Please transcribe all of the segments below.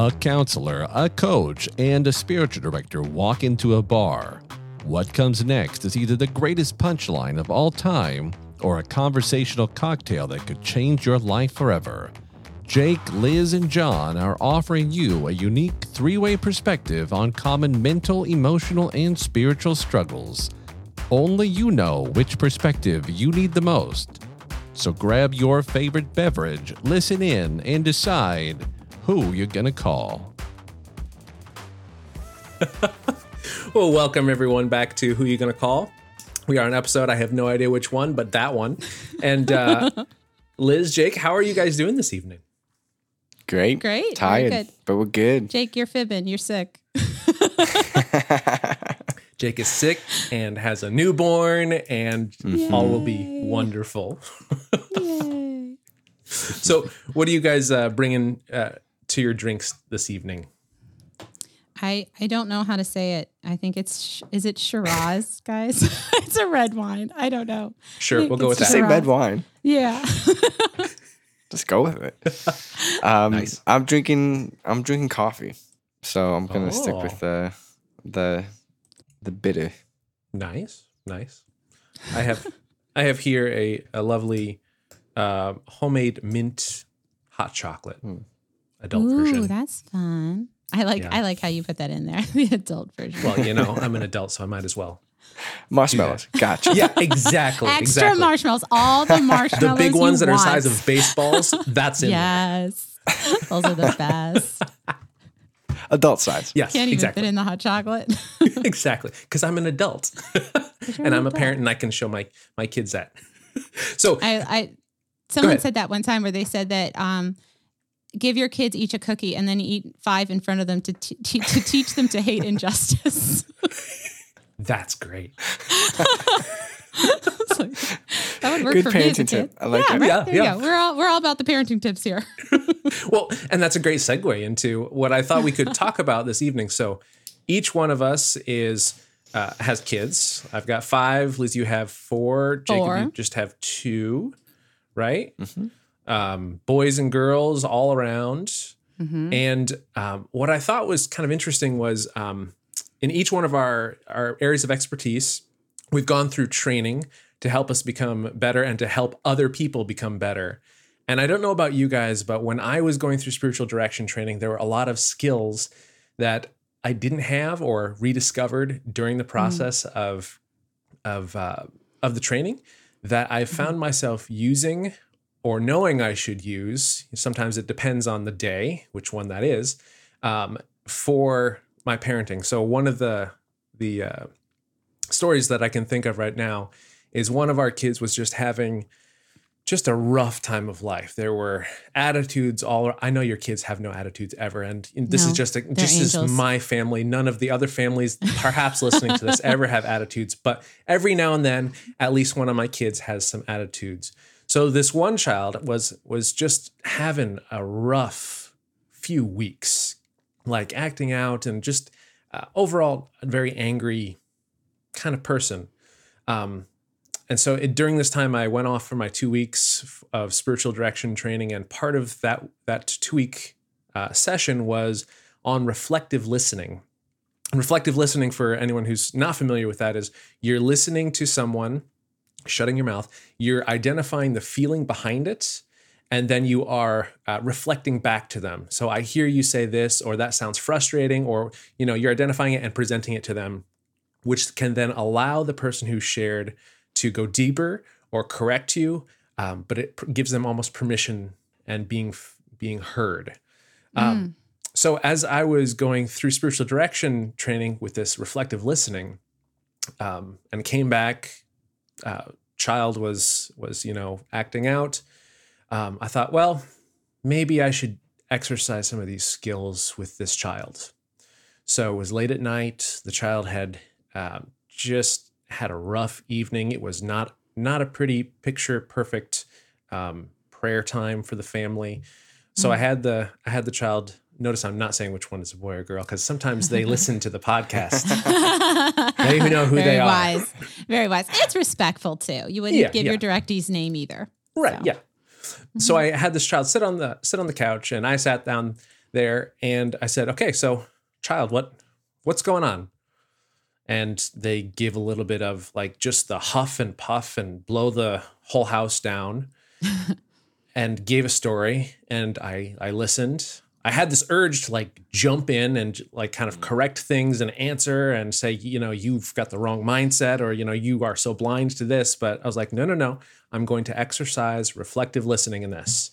A counselor, a coach, and a spiritual director walk into a bar. What comes next is either the greatest punchline of all time or a conversational cocktail that could change your life forever. Jake, Liz, and John are offering you a unique three way perspective on common mental, emotional, and spiritual struggles. Only you know which perspective you need the most. So grab your favorite beverage, listen in, and decide who you're going to call. well, welcome everyone back to Who You Gonna Call. We are an episode, I have no idea which one, but that one. And uh, Liz, Jake, how are you guys doing this evening? Great. Great. Tired, Very good. but we're good. Jake, you're fibbing. You're sick. Jake is sick and has a newborn, and all will be wonderful. Yay. So, what are you guys uh, bringing uh, to your drinks this evening? I I don't know how to say it. I think it's is it Shiraz, guys? it's a red wine. I don't know. Sure, we'll go with that. say red wine. Yeah. Just go with it. Um, Nice. I'm drinking. I'm drinking coffee, so I'm gonna stick Oh. with the the the bitter. Nice, nice. I have, I have here a a lovely uh, homemade mint hot chocolate, adult Ooh, version. that's fun. I like Yeah. I like how you put that in there. the adult version. Well, you know, I'm an adult, so I might as well. Marshmallows. Gotcha. Yeah, exactly. Extra exactly. marshmallows. All the marshmallows. the marshmallows. big you ones that are want. size of baseballs. That's in there. Yes. Those are the best. Adult size. Yes, Can't even exactly. fit in the hot chocolate. exactly. Because I'm an adult, and I'm a parent, and I can show my my kids that. so I, I someone said that one time where they said that um, give your kids each a cookie and then eat five in front of them to t- t- to teach them to hate injustice. that's great. Like, that would work Good for me as a parenting tip. I like yeah, it. right Yeah, there yeah. you go. We're all we're all about the parenting tips here. Well, and that's a great segue into what I thought we could talk about this evening. So, each one of us is uh, has kids. I've got five. Liz, you have four. Jacob, Four. you just have two, right? Um, boys and girls all around. And um, what I thought was kind of interesting was um, in each one of our our areas of expertise, we've gone through training to help us become better and to help other people become better. And I don't know about you guys, but when I was going through spiritual direction training, there were a lot of skills that I didn't have or rediscovered during the process of of uh, of the training that I found myself using or knowing I should use. Sometimes it depends on the day, which one that is, um, for my parenting. So one of the the uh, stories that I can think of right now is one of our kids was just having just a rough time of life. There were attitudes all. I know your kids have no attitudes ever, and this No, is just a, just as angels. my family. None of the other families, perhaps listening to this, ever have attitudes. But every now and then, at least one of my kids has some attitudes. So this one child was was just having a rough few weeks, like acting out and just uh, overall a very angry kind of person. Um, and so it, during this time, I went off for my two weeks of spiritual direction training, and part of that that two week uh, session was on reflective listening. And reflective listening, for anyone who's not familiar with that, is you're listening to someone, shutting your mouth, you're identifying the feeling behind it, and then you are uh, reflecting back to them. So I hear you say this, or that sounds frustrating, or you know you're identifying it and presenting it to them, which can then allow the person who shared to go deeper or correct you, um, but it gives them almost permission and being f- being heard. Um, So as I was going through spiritual direction training with this reflective listening, um, and came back, uh, child was was you know acting out. Um, I thought, well, maybe I should exercise some of these skills with this child. So it was late at night. The child had um, just had a rough evening. It was not not a pretty picture perfect um, prayer time for the family. So I had the I had the child. Notice I'm not saying which one is a boy or girl because sometimes they listen to the podcast. They even know who Very they are. wise. Very wise. It's respectful too. You wouldn't Yeah, give yeah. your directee's name either. Right. So. Yeah. So I mm-hmm. had this child sit on the sit on the couch, and I sat down there, and I said, "Okay, so child, what what's going on?" And they give a little bit of like just the huff and puff and blow the whole house down, and gave a story, and I I listened. I had this urge to like jump in and like kind of correct things and answer and say, you know, you've got the wrong mindset or, you know, you are so blind to this. But I was like, no, no, no. I'm going to exercise reflective listening in this.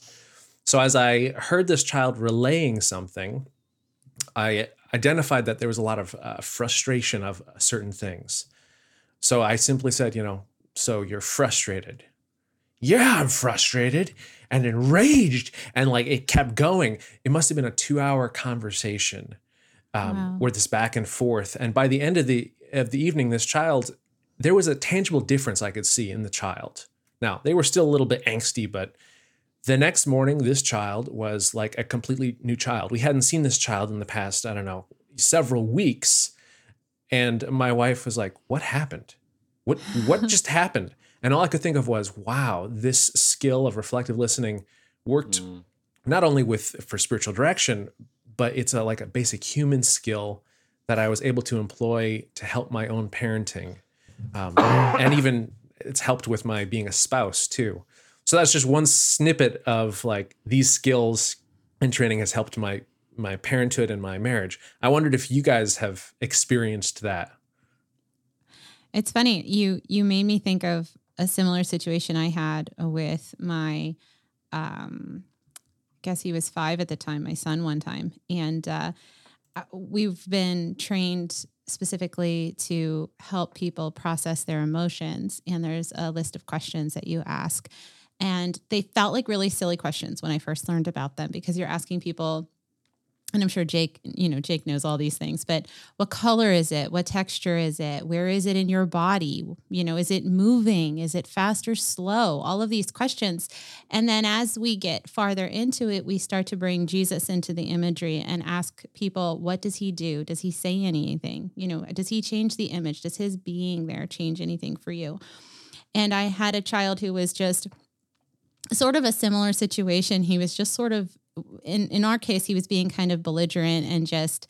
So as I heard this child relaying something, I identified that there was a lot of uh, frustration of certain things. So I simply said, you know, so you're frustrated. Yeah, I'm frustrated and enraged. And like it kept going. It must have been a two hour conversation um, Wow. where this back and forth. And by the end of the of the evening, this child, there was a tangible difference I could see in the child. Now, they were still a little bit angsty, but the next morning, this child was like a completely new child. We hadn't seen this child in the past, I don't know, several weeks. And my wife was like, What happened? What what just happened? And all I could think of was, wow, this skill of reflective listening worked not only with for spiritual direction, but it's a like a basic human skill that I was able to employ to help my own parenting. Um, and even it's helped with my being a spouse too. So that's just one snippet of like these skills and training has helped my my parenthood and my marriage. I wondered if you guys have experienced that. It's funny you you made me think of a similar situation I had with my um I guess he was 5 at the time, my son one time. And uh uh, we've been trained specifically to help people process their emotions and there's a list of questions that you ask and they felt like really silly questions when I first learned about them because you're asking people and I'm sure Jake, you know, Jake knows all these things, but what color is it? What texture is it? Where is it in your body? You know, is it moving? Is it fast or slow? All of these questions. And then as we get farther into it, we start to bring Jesus into the imagery and ask people, what does he do? Does he say anything? You know, does he change the image? Does his being there change anything for you? And I had a child who was just sort of a similar situation. He was just sort of in in our case, he was being kind of belligerent and just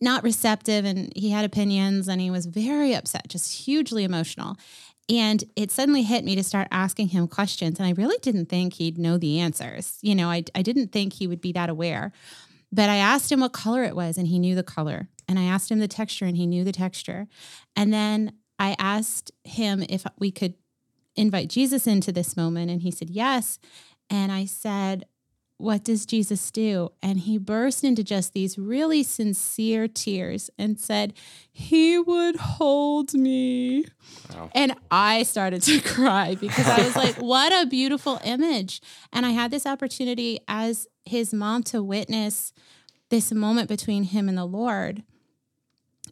not receptive and he had opinions and he was very upset, just hugely emotional. And it suddenly hit me to start asking him questions. And I really didn't think he'd know the answers. You know, I, I didn't think he would be that aware. But I asked him what color it was and he knew the color. And I asked him the texture and he knew the texture. And then I asked him if we could invite Jesus into this moment. And he said, yes. And I said, what does Jesus do? And he burst into just these really sincere tears and said, He would hold me. Wow. And I started to cry because I was like, What a beautiful image. And I had this opportunity as his mom to witness this moment between him and the Lord.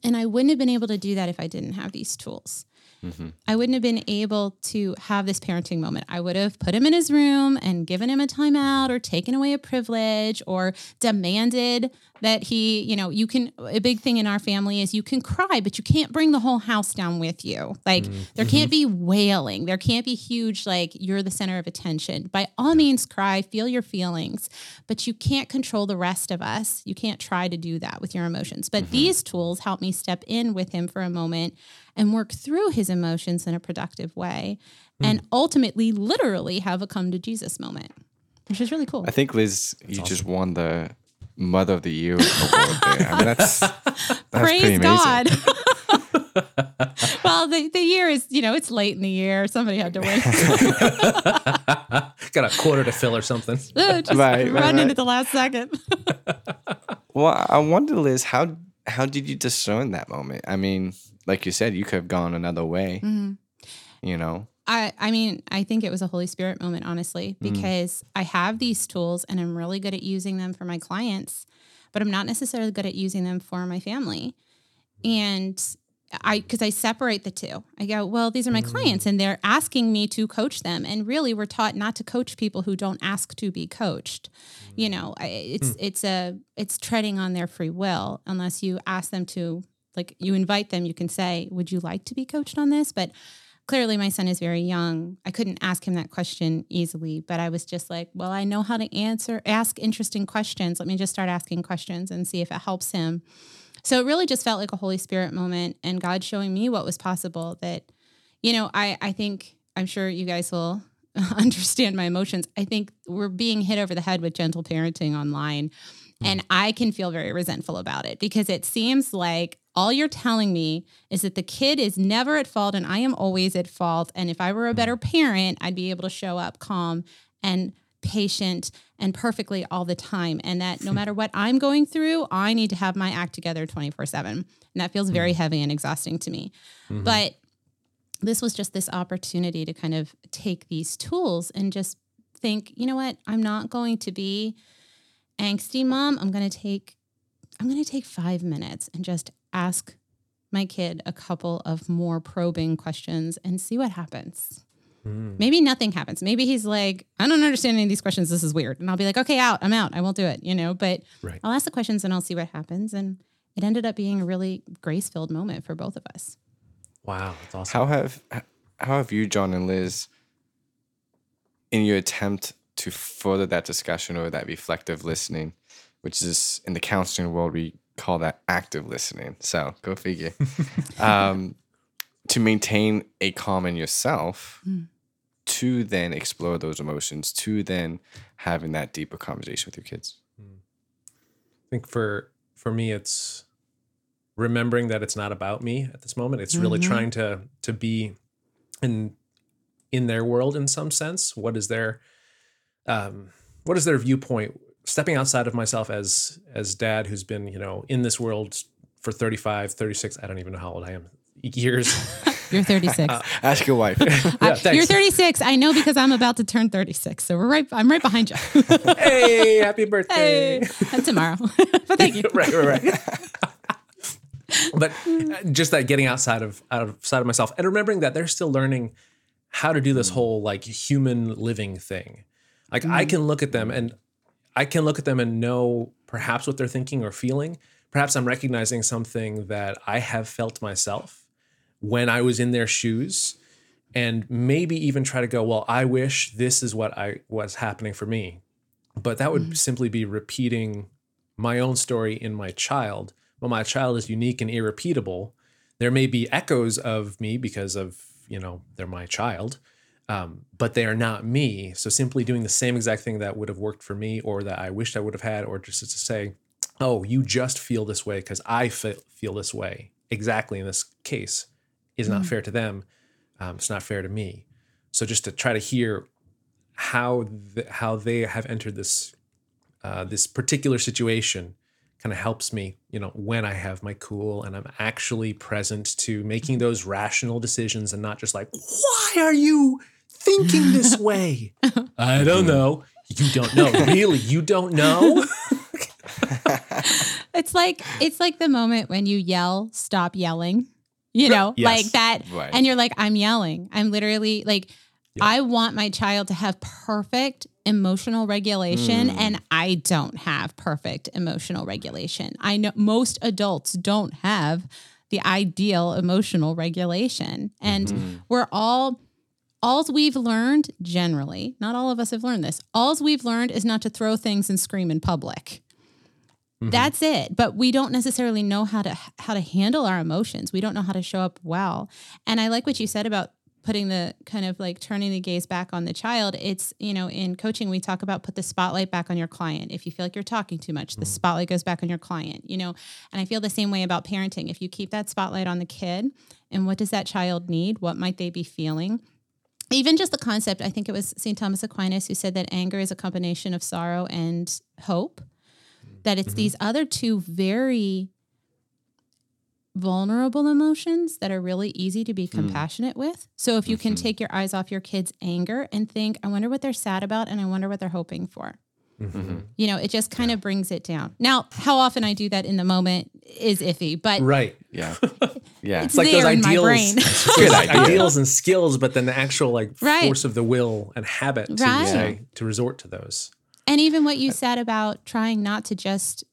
And I wouldn't have been able to do that if I didn't have these tools. Mhm. I wouldn't have been able to have this parenting moment. I would have put him in his room and given him a timeout or taken away a privilege or demanded that he, you know, you can, a big thing in our family is you can cry, but you can't bring the whole house down with you. Like there can't be wailing. There can't be huge, like you're the center of attention. By all means, cry, feel your feelings, but you can't control the rest of us. You can't try to do that with your emotions. But these tools help me step in with him for a moment and work through his emotions in a productive way hmm. and ultimately literally have a come to Jesus moment, which is really cool. I think Liz, you just won the Mother of the Year award there. I mean, that's that's pretty Praise amazing. God. well, the, the year is, you know, it's late in the year. Somebody had to win. Got a quarter to fill or something. Ugh, Just Right, right, run into right. the last second. Well, I wonder, Liz, how how did you discern that moment? I mean, like you said, you could have gone another way. Mhm. You know, I, I mean, I think it was a Holy Spirit moment, honestly, mm. because I have these tools and I'm really good at using them for my clients, but I'm not necessarily good at using them for my family. And I, because I separate the two, I go, well, these are my mm. clients and they're asking me to coach them. And really, we're taught not to coach people who don't ask to be coached. You know, it's, mm. it's a, it's treading on their free will unless you ask them to, like, you invite them, you can say, would you like to be coached on this? But clearly my son is very young. I couldn't ask him that question easily, but I was just like, well, I know how to answer, ask interesting questions. Let me just start asking questions and see if it helps him. So it really just felt like a Holy Spirit moment and God showing me what was possible that, you know, I, I think, I'm sure you guys will understand my emotions. I think we're being hit over the head with gentle parenting online. Hmm. And I can feel very resentful about it because it seems like all you're telling me is that the kid is never at fault and I am always at fault. And if I were a better mm-hmm. parent, I'd be able to show up calm and patient and perfectly all the time. And that no hmm. matter what I'm going through, I need to have my act together 24 7. And that feels very hmm. heavy and exhausting to me. Mm-hmm. But this was just this opportunity to kind of take these tools and just think, you know what? I'm not going to be angsty mom. I'm going to take I'm going to take 5 minutes and just ask my kid a couple of more probing questions and see what happens. Hmm. Maybe nothing happens. Maybe he's like, I don't understand any of these questions. This is weird. And I'll be like, okay, out. I'm out. I won't do it, you know, but Right. I'll ask the questions and I'll see what happens. And it ended up being a really grace filled moment for both of us. Wow, that's awesome. How have how have you, John and Liz, in your attempt to further that discussion or that reflective listening, which is in the counseling world we call that active listening. So go figure. um, to maintain a calm in yourself, to then explore those emotions, to then having that deeper conversation with your kids. I think for for me it's remembering that it's not about me at this moment. It's really trying to to be in in their world in some sense. What is their um what is their viewpoint? Stepping outside of myself as as dad who's been, you know, in this world for 35, 36, I don't even know how old I am. Years. You're 36. Uh, Ask your wife. yeah, You're 36. I know because I'm about to turn 36. So we're right. I'm right behind you. hey, happy birthday. hey, that's tomorrow. but thank you. right, right, right. but uh, just that getting outside of outside of myself and remembering that they're still learning how to do this mm. whole like human living thing. Like I mm. can look at them and I can look at them and know perhaps what they're thinking or feeling. Perhaps I'm recognizing something that I have felt myself when I was in their shoes and maybe even try to go, well, I wish this is what I was happening for me. But that would mm-hmm. simply be repeating my own story in my child. Well, my child is unique and irrepeatable. There may be echoes of me because of, you know, they're my child, um, but they are not me. So simply doing the same exact thing that would have worked for me or that I wished I would have had, or just to say, oh, you just feel this way because I feel this way exactly in this case is not fair to them. Um, it's not fair to me. So just to try to hear how th- how they have entered this uh, this particular situation kind of helps me, you know, when I have my cool and I'm actually present to making those rational decisions and not just like, why are you thinking this way? I don't know. You don't know. Really? You don't know? It's like it's like the moment when you yell, "Stop yelling." You know, Yes. like that, Right. and you're like, "I'm yelling." I'm literally like, I want my child to have perfect emotional regulation, hmm. and I don't have perfect emotional regulation. I know most adults don't have the ideal emotional regulation, and mm-hmm. we're all Alls we've learned generally, not all of us have learned this. Alls we've learned is not to throw things and scream in public. Mm-hmm. That's it. But we don't necessarily know how to how to handle our emotions. We don't know how to show up well. And I like what you said about putting the kind of like turning the gaze back on the child. It's, you know, in coaching we talk about put the spotlight back on your client. If you feel like you're talking too much, the mm-hmm. spotlight goes back on your client, you know. And I feel the same way about parenting. If you keep that spotlight on the kid and what does that child need? What might they be feeling? Even just the concept, I think it was St. Thomas Aquinas who said that anger is a combination of sorrow and hope. That it's mm-hmm. these other two very vulnerable emotions that are really easy to be mm. compassionate with. So if you can mm-hmm. take your eyes off your kids' anger and think, I wonder what they're sad about and I wonder what they're hoping for. Mm-hmm. You know, it just kind of brings it down. Now, how often I do that in the moment is iffy, but right. Yeah. Yeah. It's It's like those there in my ideals, brain. those ideals and skills, but then the actual like Right. force of the will and habit to Right. say to resort to those. And even what you said about trying not to just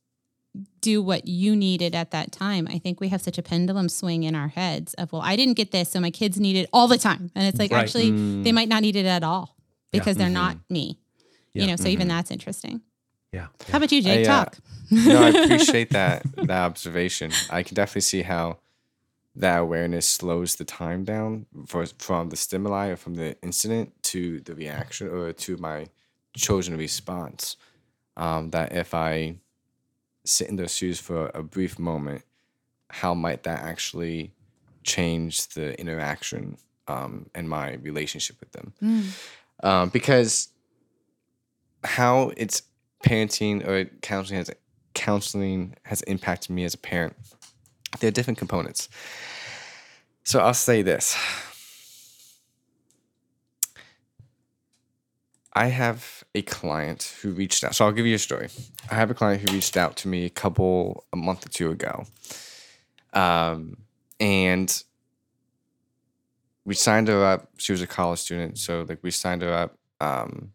do what you needed at that time. I think we have such a pendulum swing in our heads of, well, I didn't get this, so my kids need it all the time. And it's like, Right. actually, they mm. might not need it at all Yeah. because they're not mm-hmm. me. Yeah. You know, so even mm-hmm. that's interesting. Yeah. How about you, Jake? I, uh, Talk. no, I appreciate that that observation. I can definitely see how that awareness slows the time down for, from the stimuli or from the incident to the reaction or to my chosen response. Um, that if I sit in those shoes for a brief moment, how might that actually change the interaction um, and my relationship with them? Um, because how it's parenting or counseling has counseling has impacted me as a parent. There are different components. So I'll say this. I have a client who reached out. So I'll give you a story. I have a client who reached out to me a couple a month or two ago. Um, and we signed her up. She was a college student, so like we signed her up um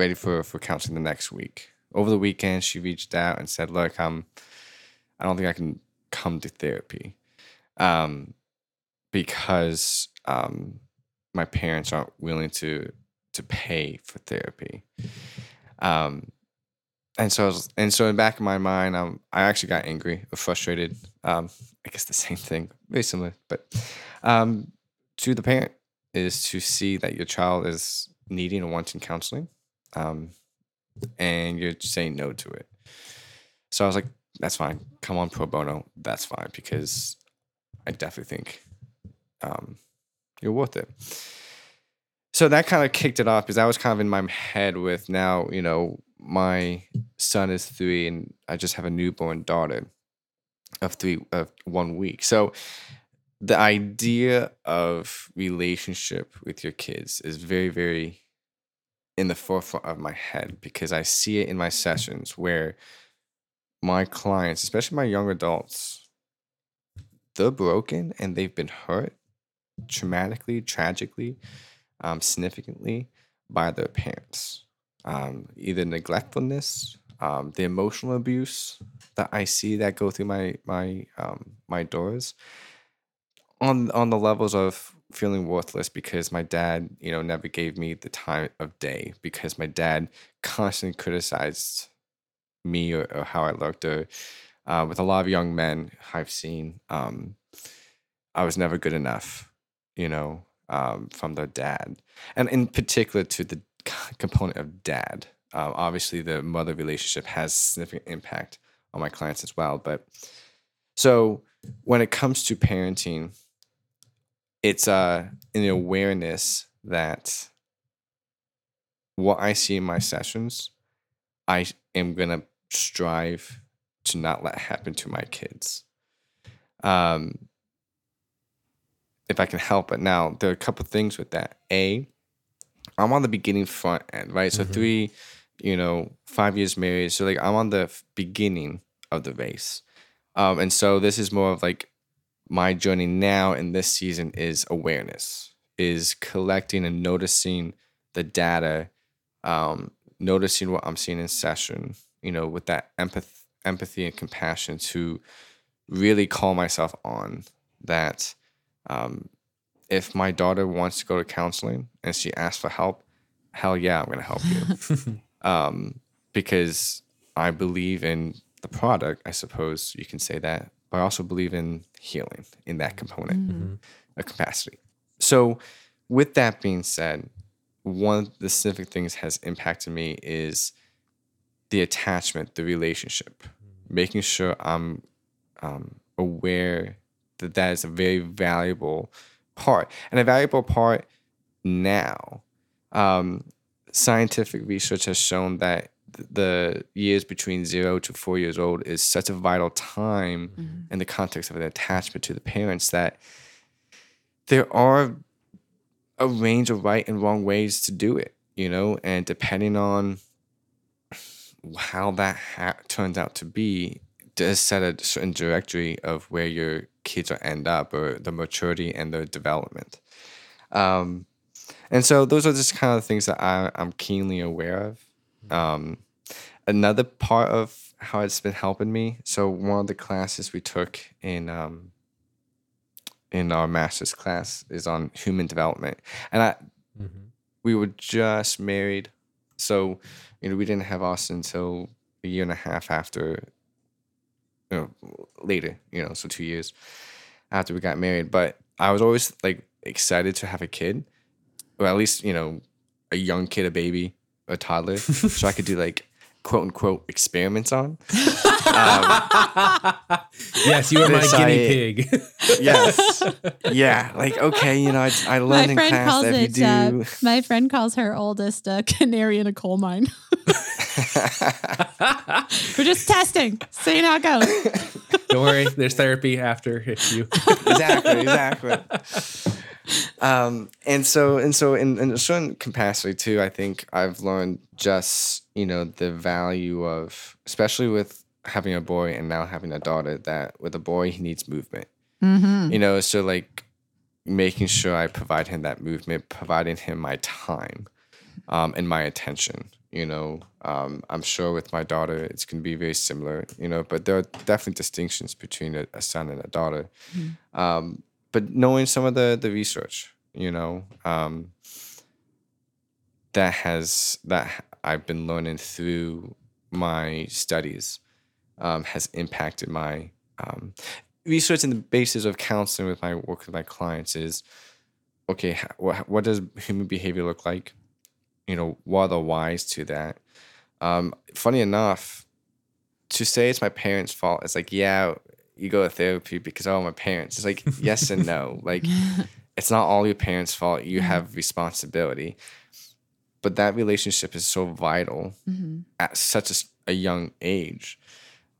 ready for for counseling the next week. Over the weekend, she reached out and said, "Look, I'm, I don't think I can come to therapy, um, because um, my parents aren't willing to to pay for therapy." Um, and so, was, and so in the back of my mind, um, I actually got angry or frustrated. Um, I guess the same thing, very similar, but um, to the parent is to see that your child is needing and wanting counseling um, and you're saying no to it. So I was like, that's fine. Come on, pro bono. That's fine because I definitely think um, you're worth it. So that kind of kicked it off because I was kind of in my head with now, you know, my son is three and I just have a newborn daughter of three of one week. So the idea of relationship with your kids is very, very in the forefront of my head because I see it in my sessions where my clients, especially my young adults, they're broken and they've been hurt traumatically, tragically, um, significantly by their parents. Um, either neglectfulness, um, the emotional abuse that I see that go through my my um, my doors, on on the levels of feeling worthless because my dad, you know, never gave me the time of day because my dad constantly criticized me or, or how I looked or uh, with a lot of young men I've seen, um, I was never good enough, you know, um, from their dad. And in particular to the component of dad. Uh, obviously, the mother relationship has significant impact on my clients as well. But so when it comes to parenting, it's uh, an awareness that what I see in my sessions, I am gonna strive to not let happen to my kids. Um, if I can help it. Now, there are a couple things with that. A, I'm on the beginning front end, right? So Mhm. three, you know, five years married. So like I'm on the beginning of the race. Um, and so this is more of like my journey now in this season is awareness, is collecting and noticing the data, um, noticing what I'm seeing in session, you know, with that empath- empathy and compassion to really call myself on that um, if my daughter wants to go to counseling and she asks for help, hell yeah, I'm going to help you. um, because I believe in the product, I suppose you can say that, but I also believe in healing in that component a capacity. So, with that being said, one of the specific things has impacted me is the attachment, the relationship, making sure I'm um, aware that that is a very valuable part. And a valuable part now. Um, scientific research has shown that th- the years between zero to four years old is such a vital time in the context of an attachment to the parents that there are a range of right and wrong ways to do it, you know, and depending on how that ha- turns out to be, does set a certain directory of where your kids will end up or the maturity and their development. Um, and so those are just kind of things that I, I'm keenly aware of. Um, another part of how it's been helping me. So one of the classes we took in um, in our master's class is on human development, and I Mhm. we were just married, so you know we didn't have Austin until a year and a half after, you know, later, you know, so two years after we got married. But I was always like excited to have a kid, or at least you know, a young kid, a baby, a toddler, so I could do like quote unquote experiments on. Um, yes, you are my guinea I- pig. yes, yeah, like okay, you know, I, I My learned in class calls that if you it. do. Uh, my friend calls her oldest a canary in a coal mine. We're just testing, seeing how it goes. Don't worry, there's therapy after if you. exactly, exactly. Um, and so and so in, in a certain capacity too, I think I've learned just you know the value of, especially with having a boy and now having a daughter, that with a boy he needs movement. Mm-hmm. You know, so like making sure I provide him that movement, providing him my time, um, and my attention. You know, um, I'm sure with my daughter it's going to be very similar. You know, but there are definitely distinctions between a, a son and a daughter. Um, but knowing some of the the research, you know, um, that has that I've been learning through my studies um, has impacted my um, research and the basis of counseling with my work with my clients is okay what, what does human behavior look like you know what are the whys to that um, funny enough to say it's my parents fault it's like yeah you go to therapy because oh my parents it's like yes and no like it's not all your parents fault you have responsibility but that relationship is so vital Mm-hmm. at such a young age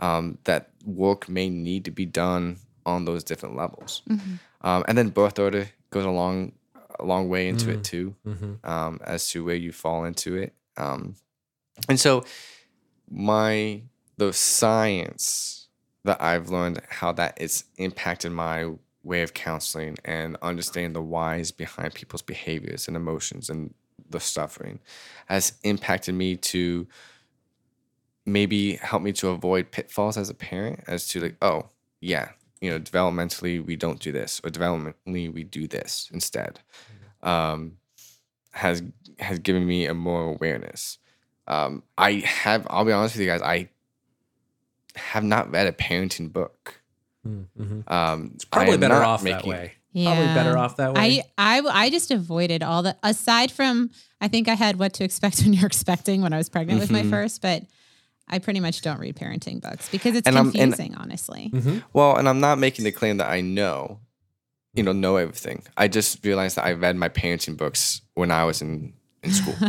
um, that work may need to be done on those different levels. Mm-hmm. Um, and then birth order goes a long, a long way into it too, um, as to where you fall into it. Um, and so, my the science that I've learned how that it's impacted my way of counseling and understanding the whys behind people's behaviors and emotions and the suffering has impacted me to maybe help me to avoid pitfalls as a parent as to like oh yeah you know developmentally we don't do this or developmentally we do this instead um, has has given me a more awareness um, i have i'll be honest with you guys i have not read a parenting book Mhm. um, It's probably better not off that making- way. Probably better off that way. I, I I just avoided all the aside from I think I had what to expect when you're expecting when I was pregnant with my Mhm. first, but I pretty much don't read parenting books because it's And I'm- and- confusing, honestly. Mhm. Well, and I'm not making the claim that I know, you know, know everything. I just realized that I read my parenting books when I was in in school. You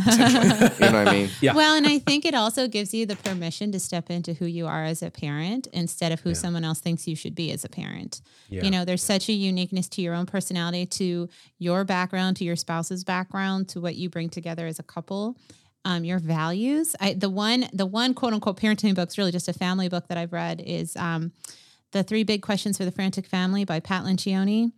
know what I mean? Yeah. Well, and I think it also gives you the permission to step into who you are as a parent instead of who Yeah. someone else thinks you should be as a parent. Yeah. You know, there's such a uniqueness to your own personality, to your background, to your spouse's background, to what you bring together as a couple. Um, your values. I the one the one quote unquote parenting book is really just a family book that I've read is um, the three big questions for the frantic family by Pat Lencioni,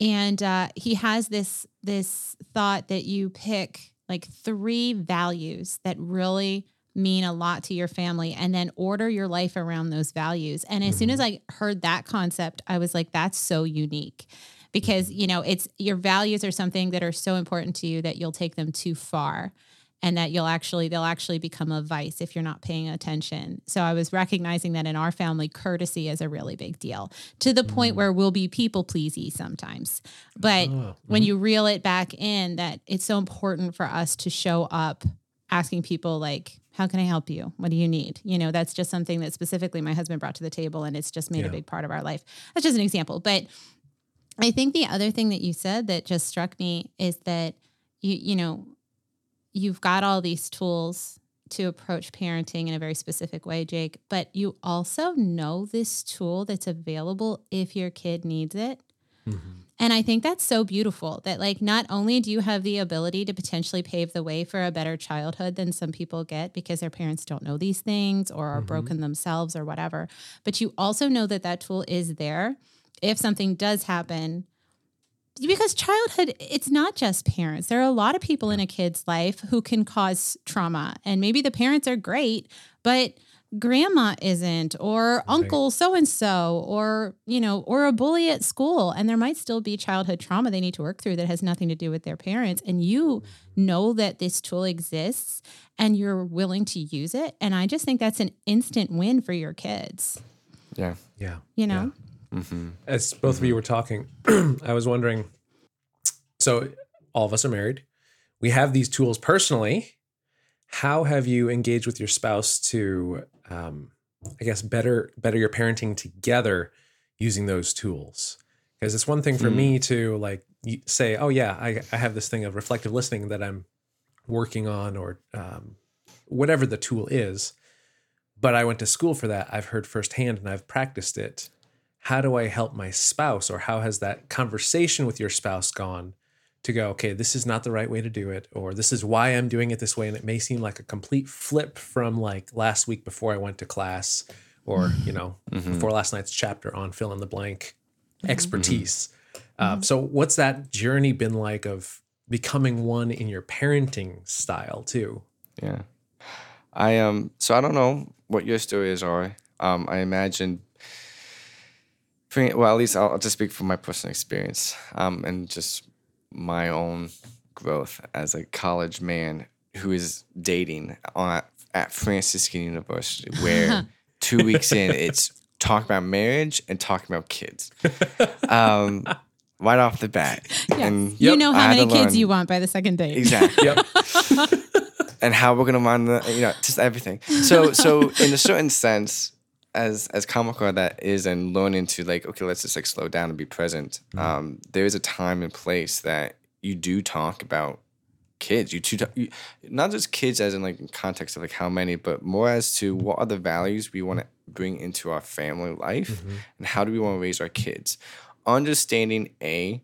and uh, he has this this thought that you pick like three values that really mean a lot to your family and then order your life around those values. And as soon as mm-hmm. I heard that concept, I was like, that's so unique. Because, mm-hmm. you know, it's your values are something that are so important to you that you'll take them too far and that you'll actually, they'll actually become a vice if you're not paying attention. So I was recognizing that in our family, courtesy is a really big deal to the point mm. where we'll be people pleasy sometimes. But Oh, when mm-hmm. you reel it back in that it's so important for us to show up asking people like how can i help you what do you need you know that's just something that specifically my husband brought to the table and it's just made Yeah. a big part of our life that's just an example but i think the other thing that you said that just struck me is that you you know you've got all these tools to approach parenting in a very specific way jake but you also know this tool that's available if your kid needs it Mhm. and I think that's so beautiful that, like, not only do you have the ability to potentially pave the way for a better childhood than some people get because their parents don't know these things or are Mhm. broken themselves or whatever, but you also know that that tool is there if something does happen. Because childhood, it's not just parents. There are a lot of people in a kid's life who can cause trauma. And maybe the parents are great, but grandma isn't or uncle so and so or you know or a bully at school and there might still be childhood trauma they need to work through that has nothing to do with their parents and you know that this tool exists and you're willing to use it and i just think that's an instant win for your kids Yeah. Yeah. you know As both of you were talking, I was wondering. So, all of us are married. We have these tools personally. How have you engaged with your spouse to, um, I guess, better better your parenting together using those tools? Because it's one thing for me to like say, "Oh yeah, I, I have this thing of reflective listening that I'm working on," or um, whatever the tool is. But I went to school for that. I've heard firsthand and I've practiced it how do I help my spouse or how has that conversation with your spouse gone to go, okay, this is not the right way to do it, or this is why I'm doing it this way. And it may seem like a complete flip from like last week before I went to class or, you know, before last night's chapter on fill in the blank expertise. Uh, so, what's that journey been like of becoming one in your parenting style too? Yeah. I um so I don't know what your story is, Ori. Um I imagine for- well, at least I'll, I'll just speak from my personal experience. Um and just my own growth as a college man who is dating on at Franciscan University where two weeks in it's talk about marriage and talking about kids. Um right off the bat. And you know how many kids learn- you want by the second date Exactly Yep. and how we're gonna run the you know just everything. So so in a certain sense, as as comical that is, and learning to like okay, let's just like slow down and be present. Mm-hmm. Um, there is a time and place that you do talk about kids. You two, you, not just kids as in like in context of like how many, but more as to what are the values we want to bring into our family life, mm-hmm. and how do we want to raise our kids. Understanding a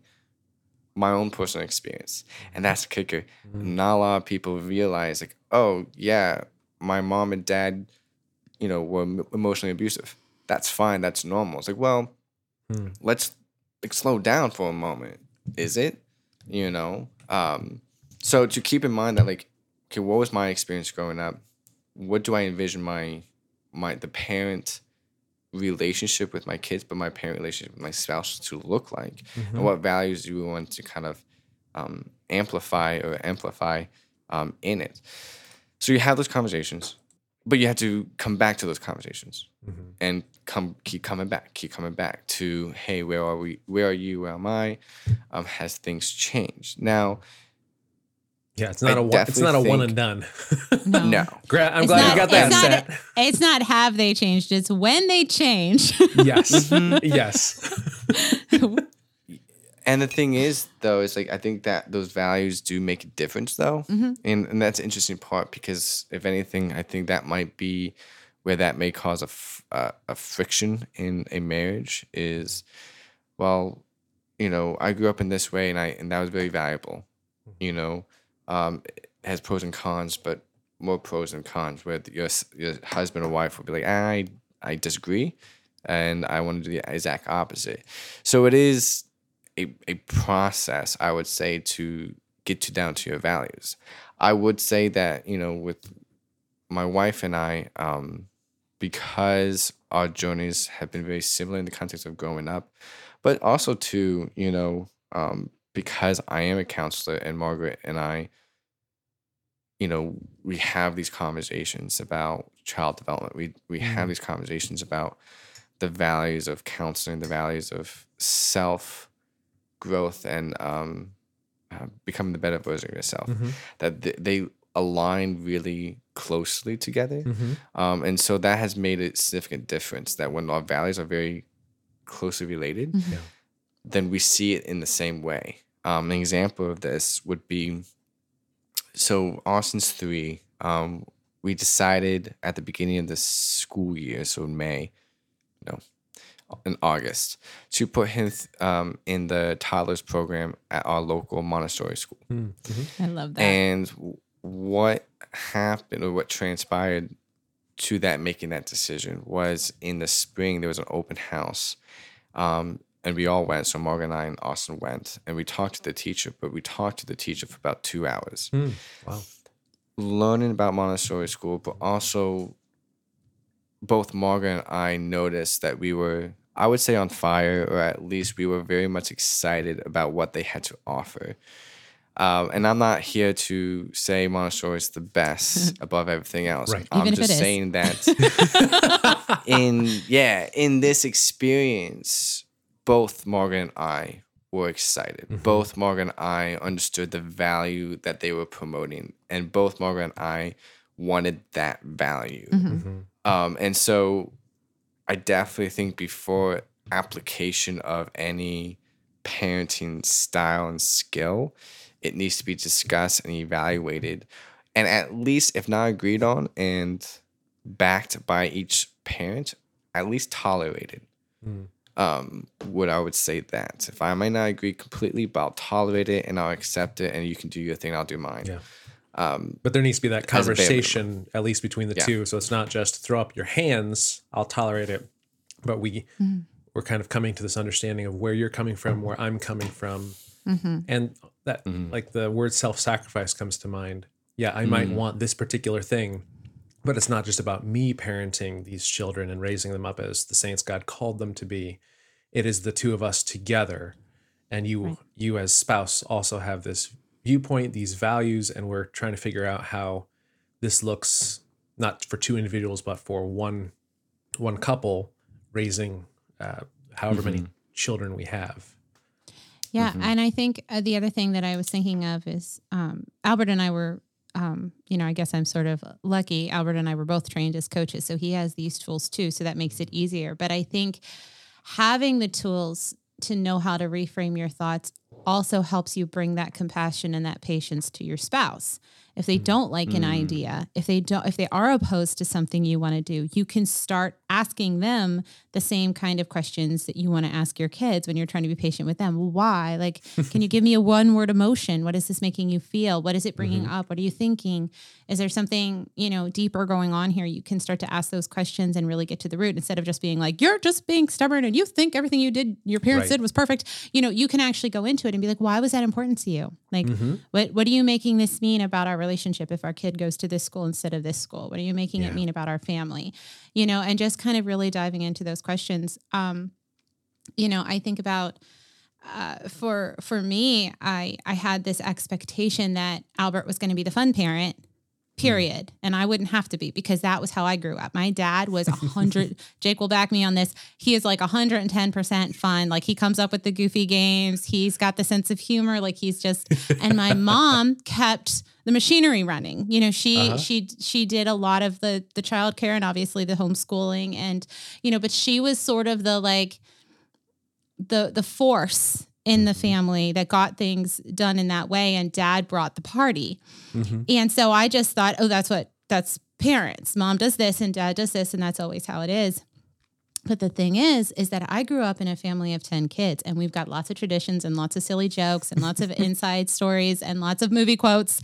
my own personal experience. And that's the kicker. Mm-hmm. Not a lot of people realize, like, oh, yeah, my mom and dad, you know, were emotionally abusive. That's fine. That's normal. It's like, well, Hmm. let's like slow down for a moment. Is it? You know? Um, so to keep in mind that, like, okay, what was my experience growing up? What do I envision my my the parent relationship with my kids, but my parent relationship with my spouse to look like, and what values do we want to kind of um, amplify or amplify um, in it. So you have those conversations, but you have to come back to those conversations and come keep coming back, keep coming back to hey, where are we? Where are you? Where am I? Um, has things changed now? Yeah, it's not I a one, it's not a definitely one and done. no, No, Gra- I'm It's glad not- you got that it's set. not, it's not have they changed it's when they change yes, yes. And the thing is, though, is like I think that those values do make a difference, though, and and that's an interesting part because if anything, I think that might be where that may cause a f- uh, a friction in a marriage. Is well, you know, I grew up in this way, and I and that was very valuable. You know, um, it has pros and cons, but more pros and cons. Where your your husband or wife will be like, I I disagree, and I want to do the exact opposite. So it is a, a process, I would say, to get you down to your values. I would say that, you know, with my wife and I, um, because our journeys have been very similar in the context of growing up, but also to, you know, um, because I am a counselor and Margaret and I, you know, we have these conversations about child development. We we have these conversations about the values of counseling, the values of self growth and um, uh, becoming the better version of yourself. That th- they align really closely together, um, and so that has made a significant difference. That when our values are very closely related, Yeah. then we see it in the same way. Um, an example of this would be so Austin's three. Um, we decided at the beginning of the school year, so in May, no, in August, to put him um, in the toddlers program at our local Montessori school. i love that And what happened or what transpired to that making that decision was in the spring there was an open house. Um, and we all went. So Morgan and I and Austin went and we talked to the teacher, but we talked to the teacher for about two hours. Hmm. Wow. Learning about Montessori school, but also both Morgan and I noticed that we were, I would say, on fire, or at least we were very much excited about what they had to offer. Um, and I'm not here to say Montessori is the best above everything else. Right. I'm Even if just it is. saying that in yeah, in this experience, both Morgan and I were excited. Mm-hmm. Both Morgan and I understood the value that they were promoting, and both Morgan and I wanted that value. Mm-hmm. Mm-hmm. Um, and so I definitely think before application of any parenting style and skill, it needs to be discussed and evaluated, and at least, if not agreed on and backed by each parent, at least tolerated. Um, would I would say that if I might not agree completely, but I'll tolerate it and I'll accept it, and you can do your thing, I'll do mine. Yeah. Um, but there needs to be that As a bare minimum. conversation, at least between the Yeah. two. So it's not just throw up your hands, I'll tolerate it. But we mm-hmm. we're kind of coming to this understanding of where you're coming from, where I'm coming from. Mm-hmm. And that mm-hmm. like the word self-sacrifice comes to mind. Yeah, I might want this particular thing, but it's not just about me parenting these children and raising them up as the saints God called them to be. It is the two of us together. And you you as spouse also have this viewpoint, these values, and we're trying to figure out how this looks not for two individuals, but for one one couple raising uh, however many children we have. Yeah, Mm-hmm. and I think uh, the other thing that I was thinking of is um, Albert and I were, um, you know, I guess I'm sort of lucky. Albert and I were both trained as coaches, so he has these tools too, so that makes it easier. But I think having the tools to know how to reframe your thoughts also helps you bring that compassion and that patience to your spouse. If they don't like an mm. idea, if they don't if they are opposed to something you want to do, you can start asking them the same kind of questions that you want to ask your kids when you're trying to be patient with them. Well, why? Like, can you give me a one word emotion? What is this making you feel? What is it bringing mm-hmm. up? What are you thinking? Is there something, you know, deeper going on here? You can start to ask those questions and really get to the root instead of just being like, you're just being stubborn and you think everything you did, your parents Right. did was perfect. You know, you can actually go into it and be like, why was that important to you? Like, mm-hmm. what, what are you making this mean about our relationship if our kid goes to this school instead of this school? What are you making Yeah. it mean about our family? You know, and just kind of really diving into those questions. Um, you know, I think about uh, for for me, I I had this expectation that Albert was going to be the fun parent, period, and I wouldn't have to be because that was how I grew up. My dad was a hundred. Jake will back me on this. He is like hundred and ten percent fun. Like he comes up with the goofy games. He's got the sense of humor. Like he's just. And my mom kept the machinery running. You know, she Uh-huh. she she did a lot of the the childcare and obviously the homeschooling and you know, but she was sort of the like the the force in the family that got things done in that way and dad brought the party. And so I just thought, oh, that's what that's parents. Mom does this and dad does this and that's always how it is. But the thing is, is that I grew up in a family of 10 kids and we've got lots of traditions and lots of silly jokes and lots of inside stories and lots of movie quotes.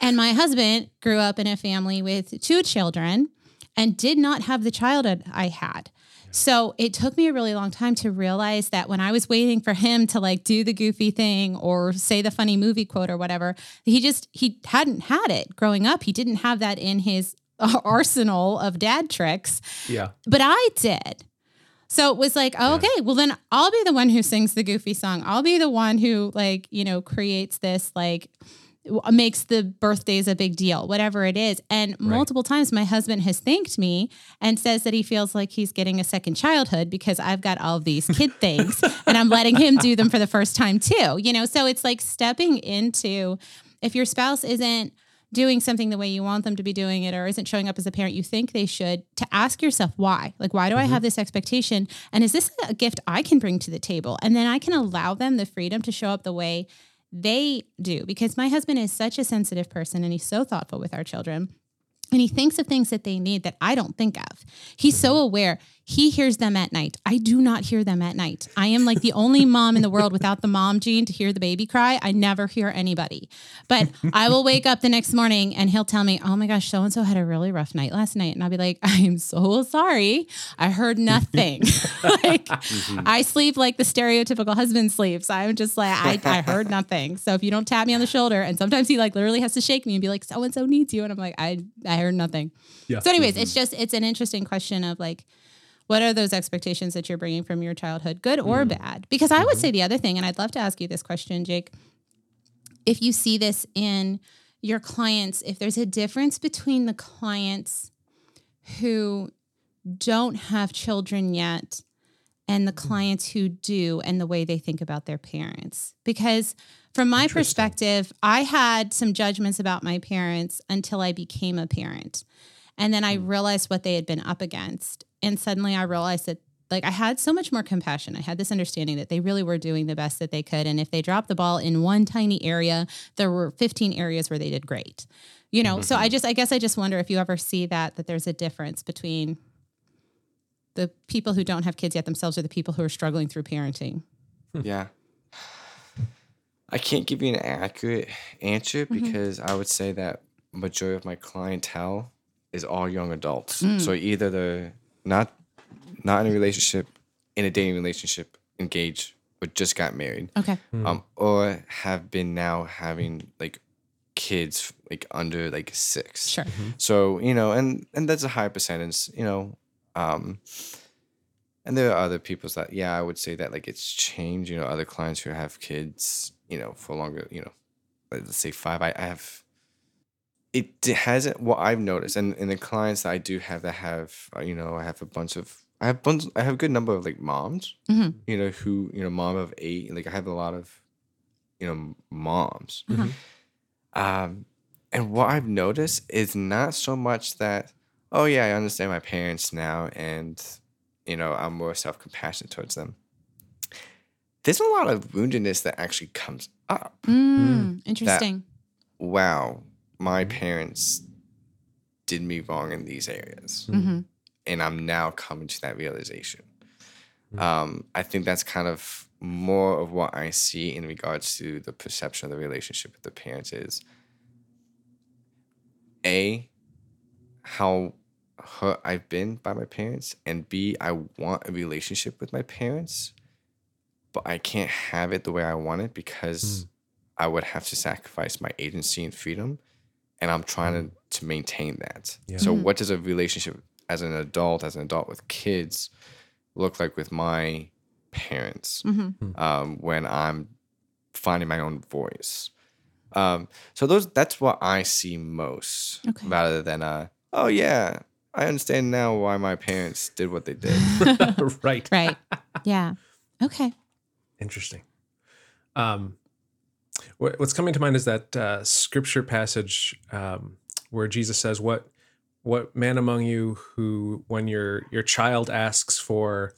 And my husband grew up in a family with two children and did not have the childhood I had. So it took me a really long time to realize that when I was waiting for him to like do the goofy thing or say the funny movie quote or whatever, he just he hadn't had it growing up. He didn't have that in his uh, arsenal of dad tricks Yeah. but I did. So it was like, oh, okay, well then I'll be the one who sings the goofy song. I'll be the one who like, you know, creates this like makes the birthdays a big deal, whatever it is. And multiple times my husband has thanked me and says that he feels like he's getting a second childhood because I've got all these kid things and I'm letting him do them for the first time too. You know, so it's like stepping into if your spouse isn't doing something the way you want them to be doing it or isn't showing up as a parent you think they should to ask yourself why. Like why do i mm-hmm. have this expectation? And is this a gift i can bring to the table? And then i can allow them the freedom to show up the way they do. Because my husband is such a sensitive person and he's so thoughtful with our children. And he thinks of things that they need that I don't think of. He's so mm-hmm. aware. He hears them at night. I do not hear them at night. I am like the only mom in the world without the mom gene to hear the baby cry. I never hear anybody. But I will wake up the next morning and he'll tell me, Oh my gosh, so and so had a really rough night last night. And I'll be like, I am so sorry. I heard nothing. like mm-hmm. I sleep like the stereotypical husband sleeps. I'm just like, I, I heard nothing. So if you don't tap me on the shoulder, and sometimes he like literally has to shake me and be like, so and so needs you. And I'm like, I I heard nothing. Yeah. So, anyways, mm-hmm. it's just it's an interesting question of like, what are those expectations that you're bringing from your childhood, good or mm-hmm. bad? Because I would mm-hmm. say the other thing, and I'd love to ask you this question, Jake. If you see this in your clients, if there's a difference between the clients who don't have children yet and the mm-hmm. clients who do and the way they think about their parents. Because from my perspective, I had some judgments about my parents until I became a parent. And then I mm. realized what they had been up against. And suddenly I realized that like I had so much more compassion. I had this understanding that they really were doing the best that they could. And if they dropped the ball in one tiny area, there were 15 areas where they did great. You know, so I mm-hmm. just I guess I just wonder if you ever see that that there's a difference between the people who don't have kids yet themselves or the people who are struggling through parenting. Hmm. Yeah. I can't give you an accurate answer mm-hmm. because I would say that majority of my clientele is all young adults. Mm. So either they're not not in a relationship, in a dating relationship, engaged, or just got married, Okay. um, or have been now having like kids like under like six. Sure. So you know, and and that's a high percentage. You know, um, and there are other people's that yeah, I would say that like it's changed. You know, other clients who have kids, you know, for longer. You know, let's say five. I, I have. It hasn't. What I've noticed, and, in the clients that I do have that have, uh, you know, I have a bunch of. I have bunch. I have a good number of like moms. Mhm. You know who you know, mom of eight. Like I have a lot of, you know, moms. Uh-huh. Um, and what I've noticed is not so much that, oh yeah, I understand my parents now, and you know I'm more self compassionate towards them. There's a lot of woundedness that actually comes up. Mm, interesting. Wow, my parents did me wrong in these areas, hmm and I'm now coming to that realization. Um, I think that's kind of more of what I see in regards to the perception of the relationship with the parents is A, how hurt I've been by my parents, and B, I want a relationship with my parents, but I can't have it the way I want it because I would have to sacrifice my agency and freedom. And I'm trying to, to maintain that. Yeah. So, Mhm. what does a relationship as an adult, as an adult with kids, look like with my parents hmm um, when I'm finding my own voice? Um, so those that's what I see most, Okay. rather than uh, oh yeah, I understand now why my parents did what they did. right. Right. Yeah. Okay. Interesting. Um, what, what's coming to mind is that uh, scripture passage um, where Jesus says, "What what man among you who, when your your child asks for,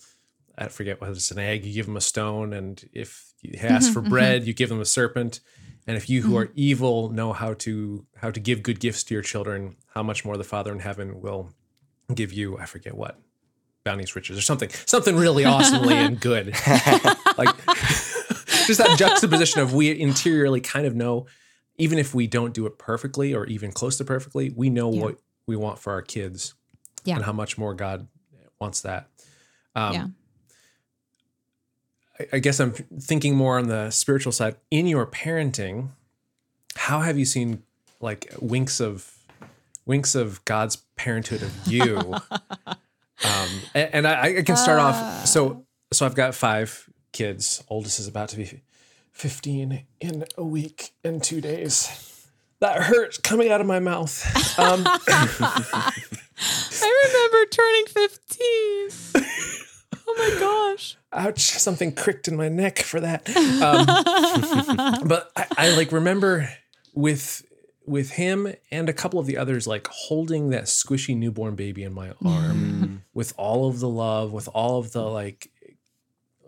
I forget whether it's an egg, you give him a stone, and if he asks for mhm. bread, you give them a serpent." And if you who are evil know how to how to give good gifts to your children, how much more the Father in heaven will give you, I forget what, bounties, riches, or something, something really awesomely and good. like just that juxtaposition of we interiorly kind of know, even if we don't do it perfectly or even close to perfectly, we know Yeah. what we want for our kids Yeah. and how much more God wants that. Um, Yeah. I, I guess I'm thinking more on the spiritual side. In your parenting, how have you seen like winks of winks of God's parenthood of you? um, and, and I, I can start off. So so I've got five kids. Oldest is about to be 15 in a week and two days. That hurts coming out of my mouth. Um, I remember turning 15. oh my gosh. ouch something cricked in my neck for that um, but I, I like remember with with him and a couple of the others like holding that squishy newborn baby in my arm with all of the love with all of the like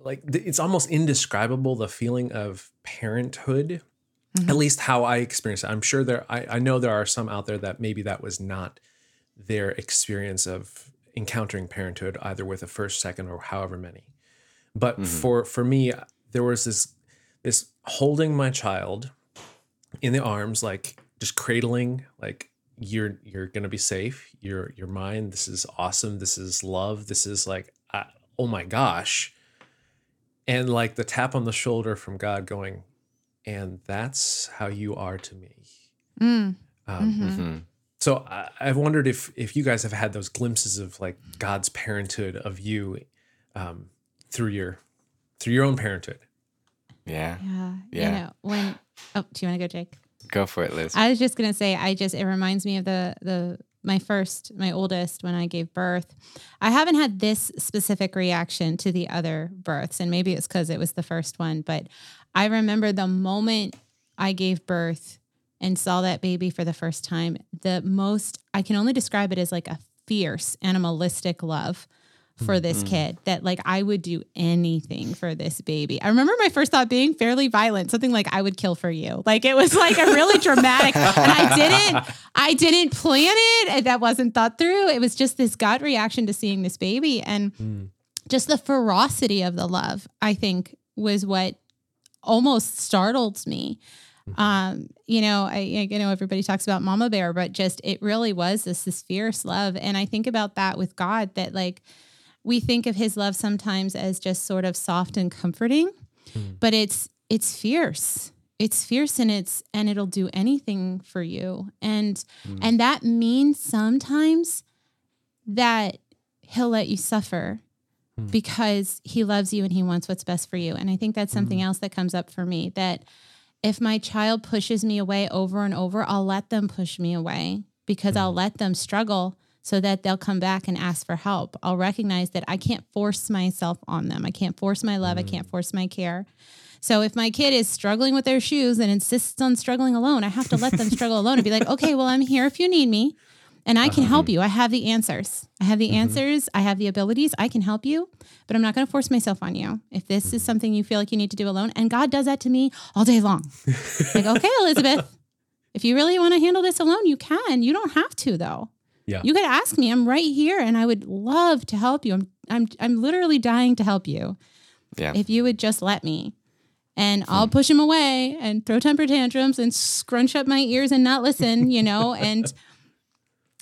like it's almost indescribable the feeling of parenthood at least how i experience it i'm sure there I, I know there are some out there that maybe that was not their experience of encountering parenthood either with a first, second, or however many. But for for me, there was this this holding my child in the arms, like just cradling, like you're you're gonna be safe. You're you're mine. This is awesome. This is love. This is like, uh, oh my gosh, and like the tap on the shoulder from God, going, and that's how you are to me. Mm. Um, Mhm. so I, I've wondered if if you guys have had those glimpses of like God's parenthood of you um, through your through your own parenthood. Yeah. Yeah. Yeah. You know, when oh, do you want to go, Jake? Go for it, Liz. I was just gonna say, I just it reminds me of the the my first, my oldest, when I gave birth. I haven't had this specific reaction to the other births, and maybe it's because it was the first one, but I remember the moment I gave birth and saw that baby for the first time, the most I can only describe it as like a fierce animalistic love for mm-hmm. this kid that like I would do anything for this baby. I remember my first thought being fairly violent, something like I would kill for you. Like it was like a really dramatic and I didn't I didn't plan it and that wasn't thought through. It was just this gut reaction to seeing this baby and mm. just the ferocity of the love, I think was what almost startled me. Mm-hmm. Um, you know, I, I know everybody talks about mama bear, but just it really was this this fierce love. And I think about that with God that like we think of his love sometimes as just sort of soft and comforting, hmm. but it's it's fierce. It's fierce and it's and it'll do anything for you. And hmm. and that means sometimes that he'll let you suffer hmm. because he loves you and he wants what's best for you. And I think that's something else that comes up for me that if my child pushes me away over and over, I'll let them push me away because I'll let them struggle so that they'll come back and ask for help. I'll recognize that I can't force myself on them. I can't force my love. I can't mm. force my care. So if my kid is struggling with their shoes and insists on struggling alone, I have to let them struggle alone and be like, okay, well, I'm here if you need me and I can uh-huh. help you. I have the answers. I have the mm-hmm. answers. I have the abilities. I can help you, but I'm not going to force myself on you. If this is mm-hmm. something you feel like you need to do alone, and God does that to me all day long. like, okay, Elizabeth, if you really want to handle this alone, you can. You don't have to though. Yeah. You could ask me. I'm right here and I would love to help you. I'm I'm I'm literally dying to help you Yeah. if you would just let me. And I'll hmm. push him away and throw temper tantrums and scrunch up my ears and not listen, you know, and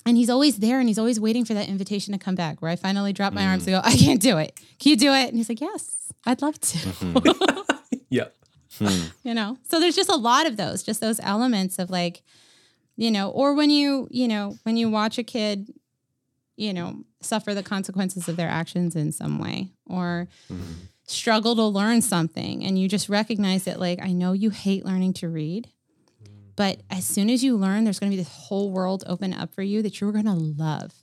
and he's always there and he's always waiting for that invitation to come back where I finally drop my arms hmm. and go, I can't do it. Can you do it? And he's like, Yes, I'd love to. Mm-hmm. Yeah. Hmm. you know so there's just a lot of those just those elements of like you know or when you you know when you watch a kid you know suffer the consequences of their actions in some way or mm-hmm. struggle to learn something and you just recognize that like i know you hate learning to read mm-hmm. but as soon as you learn there's going to be this whole world open up for you that you're going to love.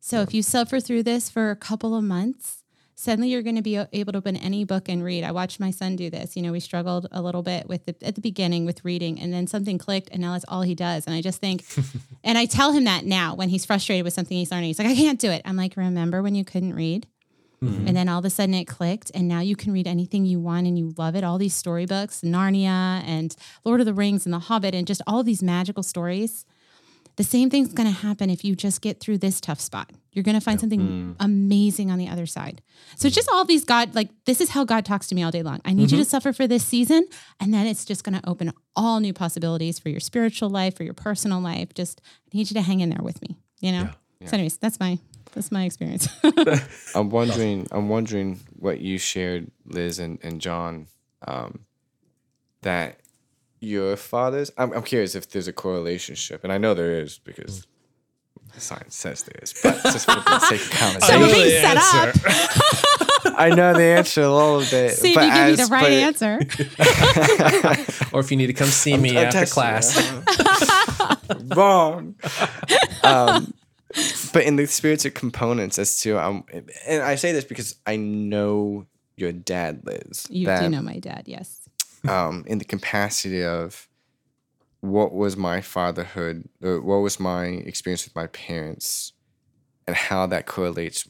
So if you suffer through this for a couple of months suddenly you're going to be able to open any book and read. I watched my son do this. You know, we struggled a little bit with the, at the beginning with reading, and then something clicked, and now that's all he does. And I just think, and I tell him that now when he's frustrated with something he's learning, he's like, I can't do it. I'm like, remember when you couldn't read? Mm-hmm. And then all of a sudden it clicked, and now you can read anything you want and you love it. All these storybooks, Narnia and Lord of the Rings and The Hobbit, and just all these magical stories. The same thing's going to happen if you just get through this tough spot. You're going to find something amazing on the other side. So it's just all these God, like this is how God talks to me all day long. I need you to suffer for this season, and then it's just going to open all new possibilities for your spiritual life, for your personal life. Just I need you to hang in there with me. You know. So, anyways, that's my that's my experience. I'm wondering. I'm wondering what you shared, Liz and, and John, um, that your fathers. I'm, I'm curious if there's a correlation, and I know there is because science says there is. But just for the sake of so conversation, being set up. I know the answer a little bit. See if but you give me the right but- answer. Or if you need to come see me I'm after class. Wrong. Um, but in the spirits of components, as to um, and I say this because I know your dad, Liz. You that, do know my dad, yes. Um, in the capacity of what was my fatherhood, or what was my experience with my parents, and how that correlates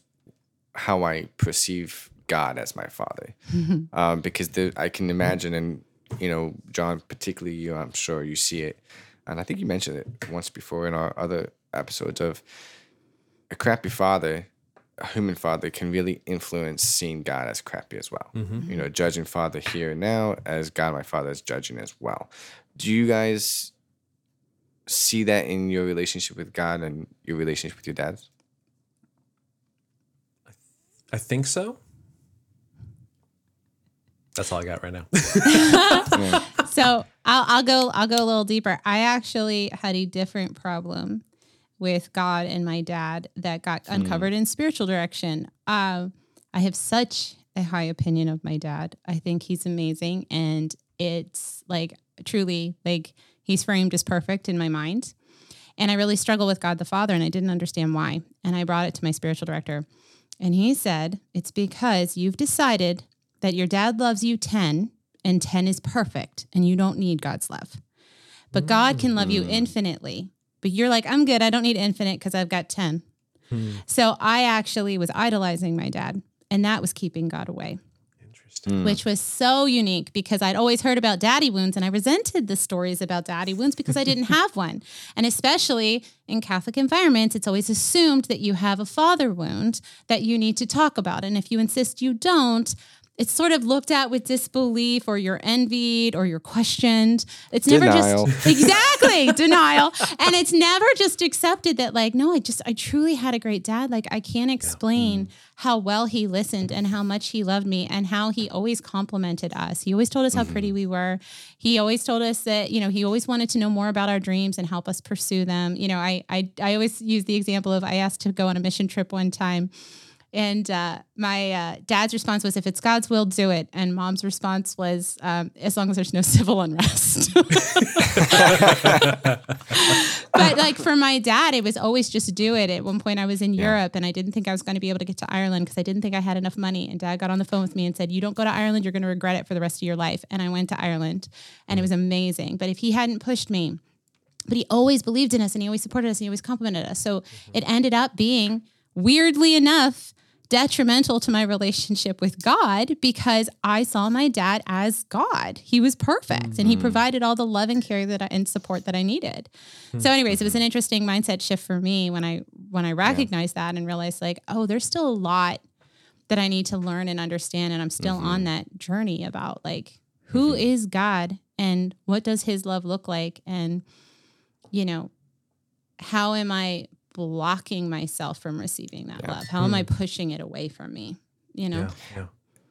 how I perceive God as my father. um, because the, I can imagine, and you know, John, particularly you, I'm sure you see it, and I think you mentioned it once before in our other episodes of a crappy father a human father can really influence seeing God as crappy as well. Mm-hmm. You know, judging father here and now as God, my father, is judging as well. Do you guys see that in your relationship with God and your relationship with your dad? I think so. That's all I got right now. so I'll, I'll go I'll go a little deeper. I actually had a different problem with God and my dad that got uncovered in spiritual direction. Um, I have such a high opinion of my dad. I think he's amazing, and it's like truly like he's framed as perfect in my mind. And I really struggle with God the Father, and I didn't understand why. And I brought it to my spiritual director, and he said it's because you've decided that your dad loves you 10 and 10 is perfect and you don't need God's love. But God can love you infinitely. But you're like, I'm good. I don't need infinite because I've got 10. Hmm. So I actually was idolizing my dad, and that was keeping God away, Interesting. Hmm. which was so unique because I'd always heard about daddy wounds and I resented the stories about daddy wounds because I didn't have one. And especially in Catholic environments, it's always assumed that you have a father wound that you need to talk about. And if you insist you don't, it's sort of looked at with disbelief or you're envied or you're questioned. It's never Denial. just exactly denial. And it's never just accepted that like, no, I just I truly had a great dad. Like I can't explain mm-hmm. how well he listened and how much he loved me and how he always complimented us. He always told us how pretty mm-hmm. we were. He always told us that, you know, he always wanted to know more about our dreams and help us pursue them. You know, I I I always use the example of I asked to go on a mission trip one time and uh, my uh, dad's response was, if it's God's will, do it. And mom's response was, um, as long as there's no civil unrest. but like for my dad, it was always just do it. At one point, I was in Europe and I didn't think I was going to be able to get to Ireland because I didn't think I had enough money. And dad got on the phone with me and said, You don't go to Ireland, you're going to regret it for the rest of your life. And I went to Ireland and it was amazing. But if he hadn't pushed me, but he always believed in us and he always supported us and he always complimented us. So it ended up being weirdly enough detrimental to my relationship with God because I saw my dad as God. He was perfect and he mm-hmm. provided all the love and care that I, and support that I needed. So hmm. anyways, it was an mm-hmm. interesting mindset shift for me when I when I recognized that and realized like, oh, there's still a lot that I need to learn and understand and I'm still on mm-hmm. that journey about like who is God and what does his love look like? And you know, how am I blocking myself from receiving that love? How am I hmm. pushing it away from me? You know? Yeah, yeah.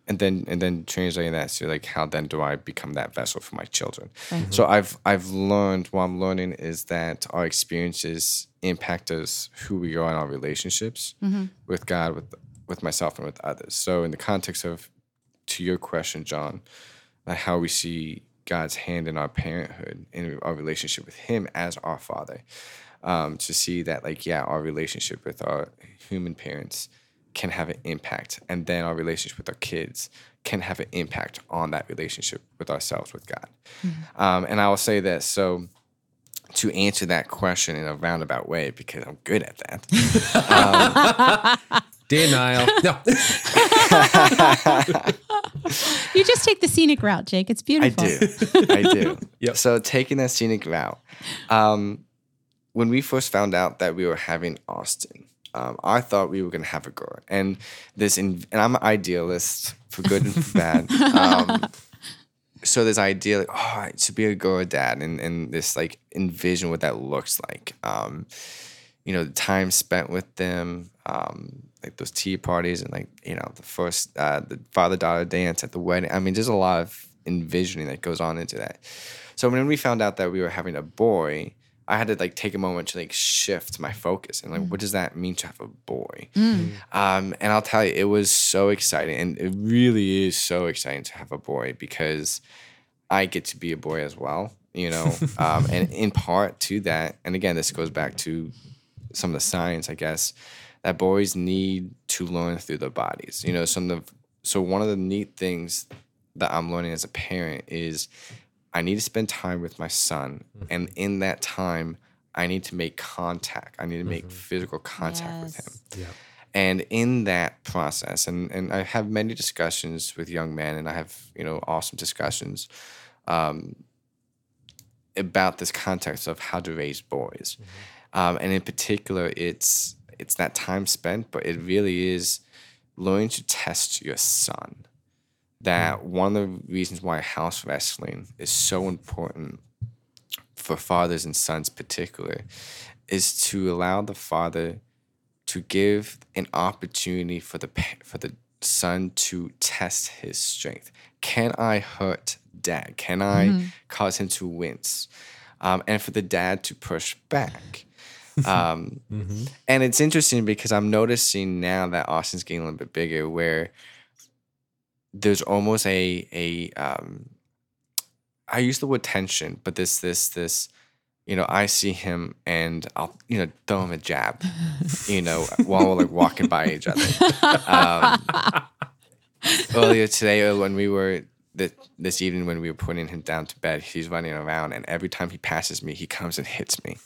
and then and then translating that to like how then do I become that vessel for my children? Right. So I've I've learned what I'm learning is that our experiences impact us who we are in our relationships mm-hmm. with God, with with myself and with others. So in the context of to your question, John, like how we see God's hand in our parenthood in our relationship with Him as our Father. Um, to see that like yeah, our relationship with our human parents can have an impact, and then our relationship with our kids can have an impact on that relationship with ourselves with God. Um, and I will say this so to answer that question in a roundabout way because I'm good at that. Denial. No. You just take the scenic route, Jake. It's beautiful. I do. I do. Yep. So taking that scenic route, um, when we first found out that we were having Austin, um, I thought we were going to have a girl, and this, in, and I'm an idealist for good and for bad. Um, so this idea, like, oh, to be a girl dad, and and this like envision what that looks like. Um, you know, the time spent with them, um, like those tea parties, and like you know, the first uh, the father daughter dance at the wedding. I mean, there's a lot of envisioning that goes on into that. So when we found out that we were having a boy, I had to like take a moment to like shift my focus and like, what does that mean to have a boy? Um, and I'll tell you, it was so exciting, and it really is so exciting to have a boy because I get to be a boy as well, you know. um, and in part to that, and again, this goes back to some of the science, I guess, that boys need to learn through their bodies. You know, some of the, so one of the neat things that I'm learning as a parent is I need to spend time with my son, and in that time, I need to make contact. I need to make physical contact with him. Yes. Yeah. And in that process, and, and I have many discussions with young men, and I have you know awesome discussions um, about this context of how to raise boys, um, and in particular, it's it's that time spent, but it really is learning to test your son. That one of the reasons why house wrestling is so important for fathers and sons, particular, is to allow the father to give an opportunity for the for the son to test his strength. Can I hurt dad? Can I cause him to wince? Um, and for the dad to push back. Um, And it's interesting because I'm noticing now that Austin's getting a little bit bigger, where there's almost a a um, I use the word tension, but this this this you know I see him and I'll you know throw him a jab, you know while we're like walking by each other. Um, earlier today, when we were this, this evening when we were putting him down to bed, he's running around, and every time he passes me, he comes and hits me.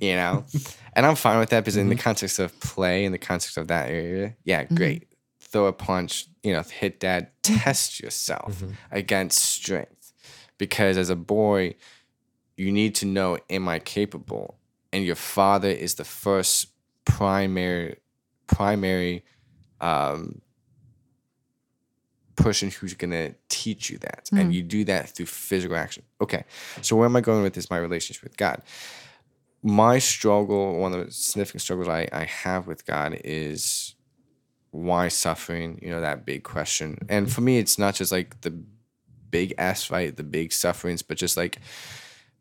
you know, and I'm fine with that because in the context of play, in the context of that area, yeah, great. Throw a punch, you know, hit dad. Test yourself against strength, because as a boy, you need to know, am I capable? And your father is the first primary primary um, person who's gonna teach you that, and you do that through physical action. Okay, so where am I going with this? My relationship with God. My struggle, one of the significant struggles I, I have with God is why suffering? You know that big question, and for me, it's not just like the big S, right? The big sufferings, but just like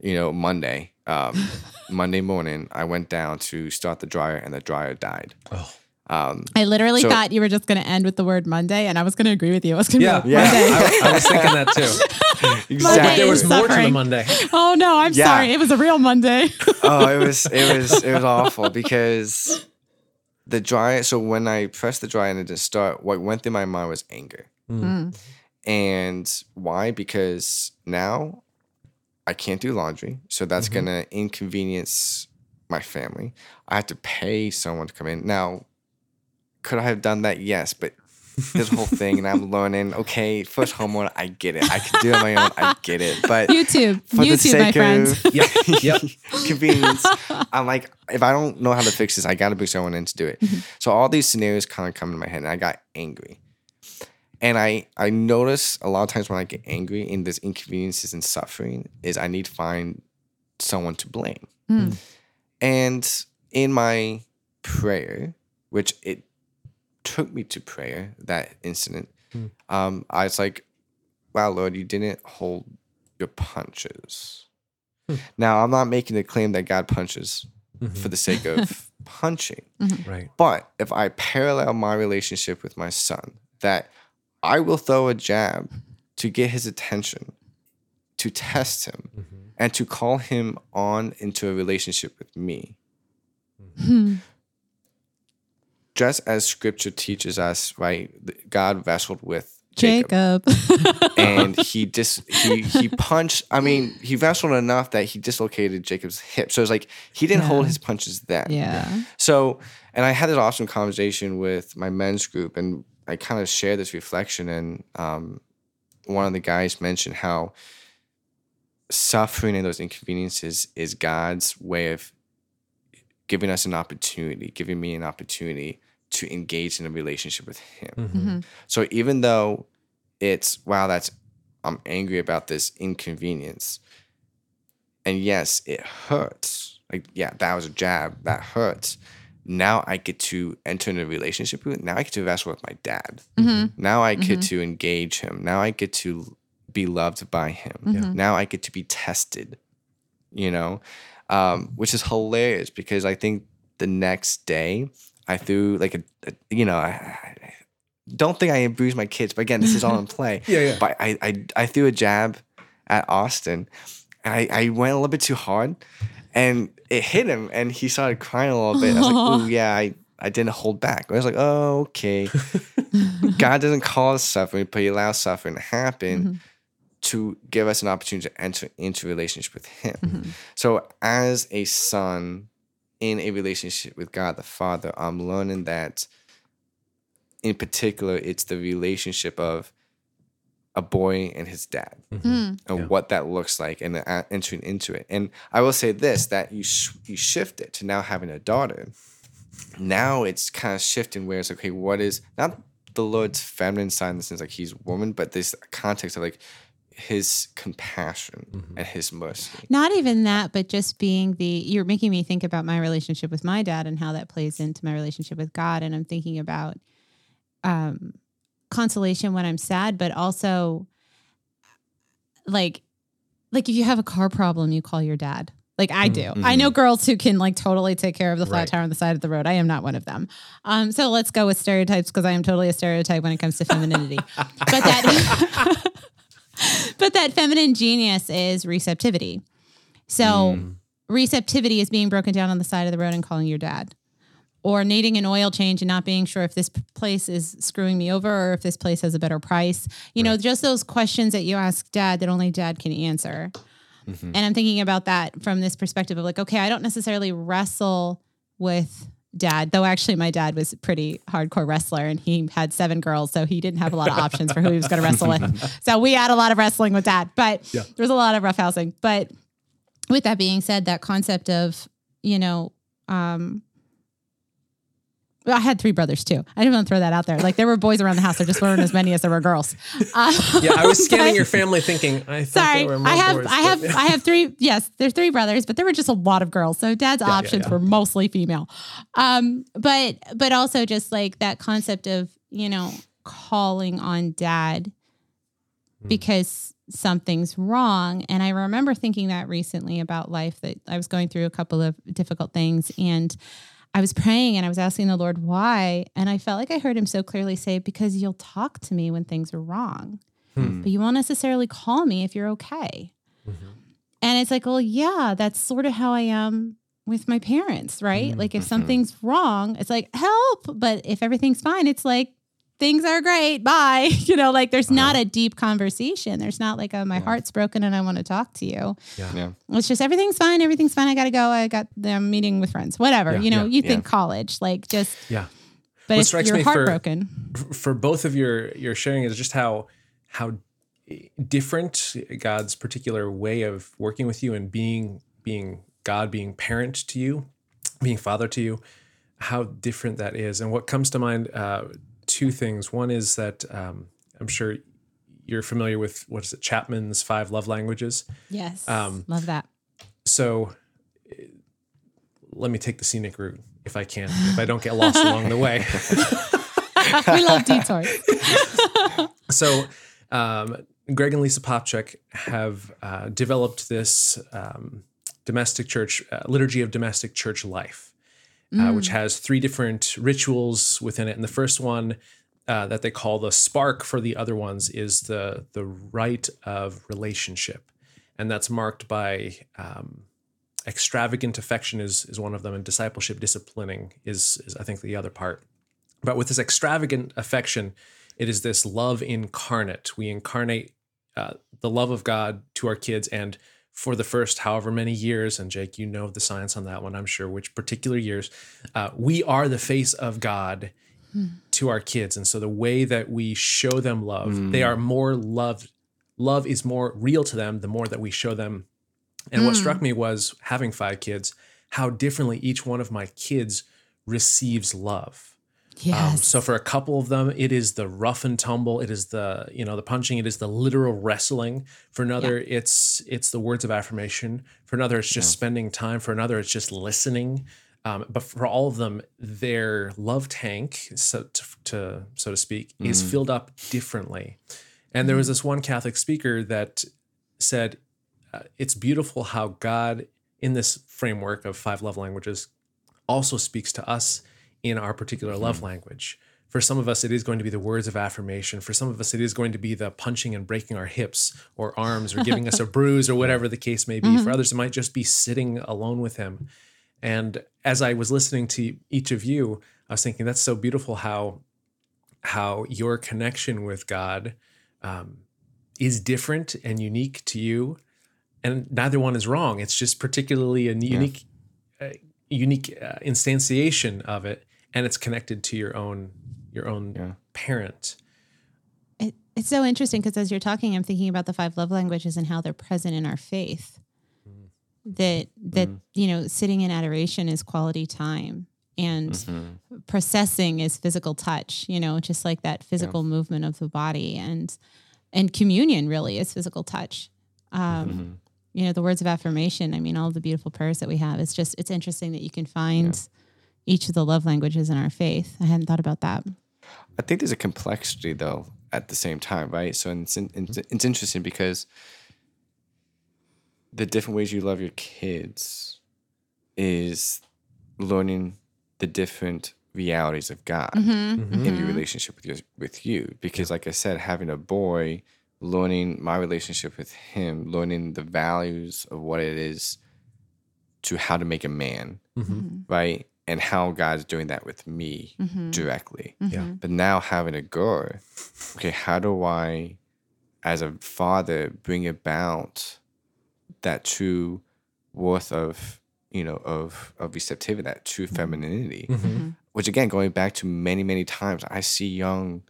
you know Monday, um, Monday morning, I went down to start the dryer, and the dryer died. Oh. Um, I literally So- thought you were just going to end with the word Monday, and I was going to agree with you. I was going to Yeah, be Yeah. Monday. I, I was thinking that too. Monday But there was is more to the. Monday. Oh no, I'm Yeah. sorry. It was a real Monday. oh, it was it was it was awful because the dryer. So when I pressed the dryer and it didn't start, what went through my mind was anger. Mm. And why? Because now I can't do laundry, so that's gonna inconvenience my family. I have to pay someone to come in. Now, could I have done that? Yes, but this whole thing, and I'm learning. Okay, first homeowner, I get it. I can do it on my own. I get it, but YouTube, for the YouTube, my sake friends. of Yep. Yep. convenience, I'm like, if I don't know how to fix this, I got to bring someone in to do it. So all these scenarios kind of come in my head, and I got angry. And I I notice a lot of times when I get angry in this inconveniences and suffering is I need to find someone to blame. Mm. And in my prayer, which it took me to prayer, that incident, hmm. um, I was like, wow, Lord, you didn't hold your punches. Hmm. Now, I'm not making the claim that God punches mm-hmm. for the sake of punching. Mm-hmm. Right. But if I parallel my relationship with my son, that I will throw a jab to get his attention, to test him, mm-hmm. and to call him on into a relationship with me. Hmm. Just as scripture teaches us, right? God wrestled with Jacob, Jacob. and he just he he punched. I mean, he wrestled enough that he dislocated Jacob's hip. So it's like he didn't hold his punches then. yeah. So, and I had this awesome conversation with my men's group, and I kind of shared this reflection. And um, one of the guys mentioned how suffering and those inconveniences is God's way of giving us an opportunity, giving me an opportunity to engage in a relationship with Him. Mm-hmm. mm-hmm. So even though it's wow, that's I'm angry about this inconvenience, and yes, it hurts. Like yeah, that was a jab that hurts. Now I get to enter in a relationship with. Now I get to wrestle with my dad. Mm-hmm. Mm-hmm. Now I get to engage him. Now I get to be loved by him. Now I get to be tested. You know, um, which is hilarious because I think the next day I threw like a, a you know, I, I don't think I abused my kids, but again, this is all in play. Yeah, yeah. But I, I, I threw a jab at Austin, and I, I went a little bit too hard, and it hit him, and he started crying a little bit. I was like, "Ooh, yeah, I, I didn't hold back." I was like, "Oh, okay." God doesn't cause suffering, but He allows suffering to happen to give us an opportunity to enter into relationship with Him. Mm-hmm. So, as a son in a relationship with God the Father, I'm learning that in particular, it's the relationship of a boy and his dad mm-hmm. mm. and Yeah. what that looks like and uh, entering into it. And I will say this that you, sh- you shift it to now having a daughter. now it's kind of shifting where it's okay, what is not the Lord's feminine side in the sense like he's woman, but this context of like his compassion Mm-hmm. and his mercy. Not even that, but just being the, you're making me think about my relationship with my dad and how that plays into my relationship with God. And I'm thinking about um, consolation when I'm sad, but also like, like if you have a car problem, you call your dad. Like I do. I know girls who can like totally take care of the flat Right. tire on the side of the road. I am not one of them. Um, so let's go with stereotypes because I am totally a stereotype when it comes to femininity. but that but that feminine genius is receptivity. So mm. receptivity is being broken down on the side of the road and calling your dad. Or needing an oil change and not being sure if this place is screwing me over or if this place has a better price. You know, just those questions that you ask dad that only dad can answer. Mm-hmm. And I'm thinking about that from this perspective of like, okay, I don't necessarily wrestle with dad, though actually my dad was a pretty hardcore wrestler and he had seven girls. So he didn't have a lot of options for who he was going to wrestle with. So we had a lot of wrestling with dad, but there was a lot of roughhousing. But with that being said, that concept of, you know, um, I had three brothers too. I didn't want to throw that out there. Like there were boys around the house. There just weren't as many as there were girls. Uh, Yeah, I was scanning but- your family thinking, I Sorry, there were more I have, boys, I have, yeah. I have three. Yes, there's three brothers, but there were just a lot of girls. So dad's yeah, options yeah. were mostly female. Um, but but also just like that concept of you know calling on dad Hmm. because something's wrong. And I remember thinking that recently about life that I was going through a couple of difficult things and. I was praying and I was asking the Lord why. And I felt like I heard him so clearly say, Because you'll talk to me when things are wrong Hmm. but you won't necessarily call me if you're okay. Mm-hmm. And it's like, well, yeah, that's sort of how I am with my parents, right? Mm-hmm. Like if something's wrong, it's like, help. But if everything's fine, it's like, things are great. Bye. You know, like there's not Uh-huh. a deep conversation. There's not like a my heart's broken and I want to talk to you. Yeah. It's just everything's fine. Everything's fine. I got to go. I got the meeting with friends, whatever. Yeah, you know, yeah, you yeah. think college, like just, yeah. but What if strikes you're me for- heartbroken. for both of your your sharing is just how how different God's particular way of working with you and being being God being parent to you, being father to you, how different that is. And what comes to mind, uh, two things. One is that um, I'm sure you're familiar with what is it, Chapman's five love languages. Yes. Um, Love that. So eh, let me take the scenic route if I can, if I don't get lost along the way. we love detours. So, um, Greg and Lisa Popcak have uh, developed this um, domestic church uh, liturgy of domestic church life, uh, which has three different rituals within it. And the first one uh, that they call the spark for the other ones is the the rite of relationship, and that's marked by um, extravagant affection is is one of them, and discipleship disciplining is is I think the other part. But with this extravagant affection, it is this love incarnate. We incarnate uh, the love of God to our kids, and for the first however many years, and Jake, you know the science on that one, I'm sure, which particular years, uh, we are the face of God hmm. to our kids. And so the way that we show them love, they hmm. are more loved. Love is more real to them the more that we show them. And what struck hmm. me was having five kids, how differently each one of my kids receives love. Yes. Um, so for a couple of them, it is the rough and tumble. It is the you know the punching. It is the literal wrestling. For another, it's it's the words of affirmation. For another, it's just spending time. For another, it's just listening. Um, but for all of them, their love tank, so to, to so to speak, is filled up differently. And there was this one Catholic speaker that said, uh, "It's beautiful how God, in this framework of five love languages, also speaks to us in our particular love language. For some of us, it is going to be the words of affirmation. For some of us, it is going to be the punching and breaking our hips or arms or giving us a bruise or whatever the case may be. For others, it might just be sitting alone with Him. And as I was listening to each of you, I was thinking that's so beautiful how how your connection with God um, is different and unique to you, and neither one is wrong. It's just particularly a unique uh, unique uh, instantiation of it, and it's connected to your own your own Yeah. parent. It, it's so interesting because as you're talking, I'm thinking about the five love languages and how they're present in our faith. That that you know, sitting in adoration is quality time. and Mm-hmm. processing is physical touch you know just like that physical movement of the body and and communion really is physical touch um Mm-hmm. you know the words of affirmation i mean all the beautiful prayers that we have it's just it's interesting that you can find each of the love languages in our faith i hadn't thought about that I think there's a complexity though at the same time, right? So it's it's, mm-hmm. it's interesting because the different ways you love your kids is learning the different realities of God Mm-hmm. mm-hmm. in your mm-hmm. relationship with your, with you. Because, like I said, having a boy, learning my relationship with him, learning the values of what it is to how to make a man, right? And how God's doing that with me mm-hmm. directly. Mm-hmm. Yeah. But now having a girl, okay, how do I, as a father, bring about that true worth of, you know, of of receptivity, that true mm-hmm. femininity? Which again, going back to many, many times, I see young,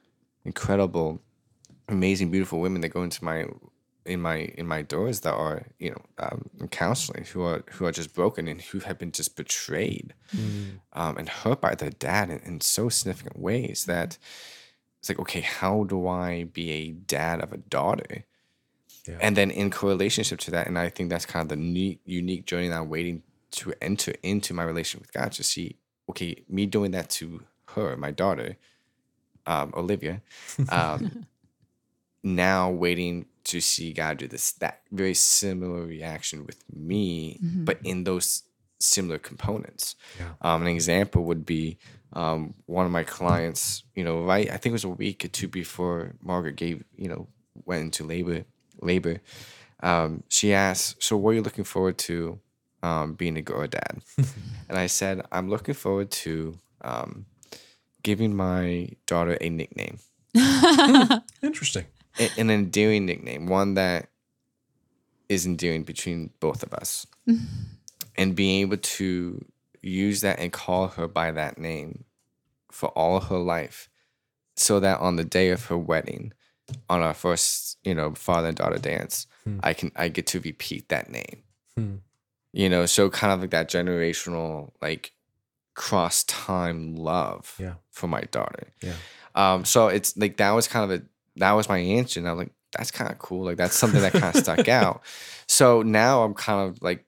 incredible, amazing, beautiful women that go into my in my in my doors that are you know um, counseling who are who are just broken and who have been just betrayed um, and hurt by their dad in, in so significant ways that it's like okay how do i be a dad of a daughter Yeah. and then in correlationship to that and i think that's kind of the neat unique journey that i'm waiting to enter into my relationship with god to see okay me doing that to her my daughter um, olivia um, now waiting to see God do this that very similar reaction with me, but in those similar components. Yeah. Um, an example would be um, one of my clients, you know, right, I think it was a week or two before Margaret gave, you know, went into labor, labor. Um, she asked, "So, what are you looking forward to um, being a girl dad?" and I said, "I'm looking forward to um, giving my daughter a nickname." Interesting. An endearing nickname, one that is endearing between both of us. and being able to use that and call her by that name for all her life so that on the day of her wedding on our first you know father and daughter dance i can i get to repeat that name Hmm. you know so kind of like that generational like cross time love Yeah. for my daughter Yeah. um, so it's like that was kind of a that was my answer, and I'm like, that's kind of cool. Like that's something that kind of stuck out. So now I'm kind of like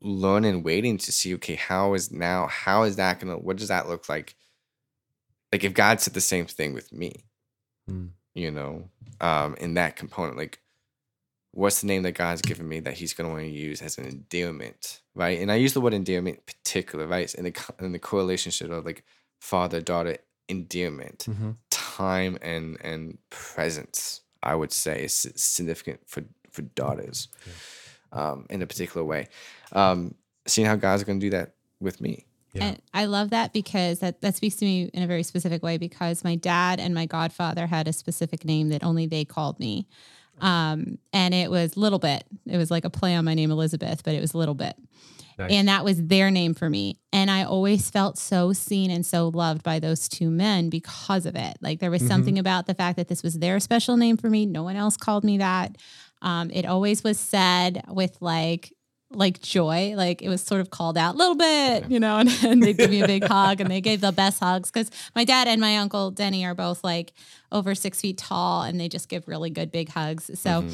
learning, waiting to see, okay, how is now how is that gonna what does that look like? Like if God said the same thing with me, Hmm. you know, um, in that component, like what's the name that God's given me that He's gonna want to use as an endearment, right? And I use the word endearment in particular, right? In the in the correlationship of like father daughter endearment Mhm. Time and and presence i would say is significant for for daughters um in a particular way um seeing how god's going to do that with me Yeah. And I love that because that, that speaks to me in a very specific way because my dad and my godfather had a specific name that only they called me. Um, and it was Little Bit. It was like a play on my name, Elizabeth, but it was Little Bit. Nice. And that was their name for me. And I always felt so seen and so loved by those two men because of it. Like there was something about the fact that this was their special name for me. No one else called me that. Um, it always was said with like, like joy, like it was sort of called out a little bit, you know, and, and they'd give me a big hug and they gave the best hugs because my dad and my uncle Denny are both like over six feet tall and they just give really good big hugs. So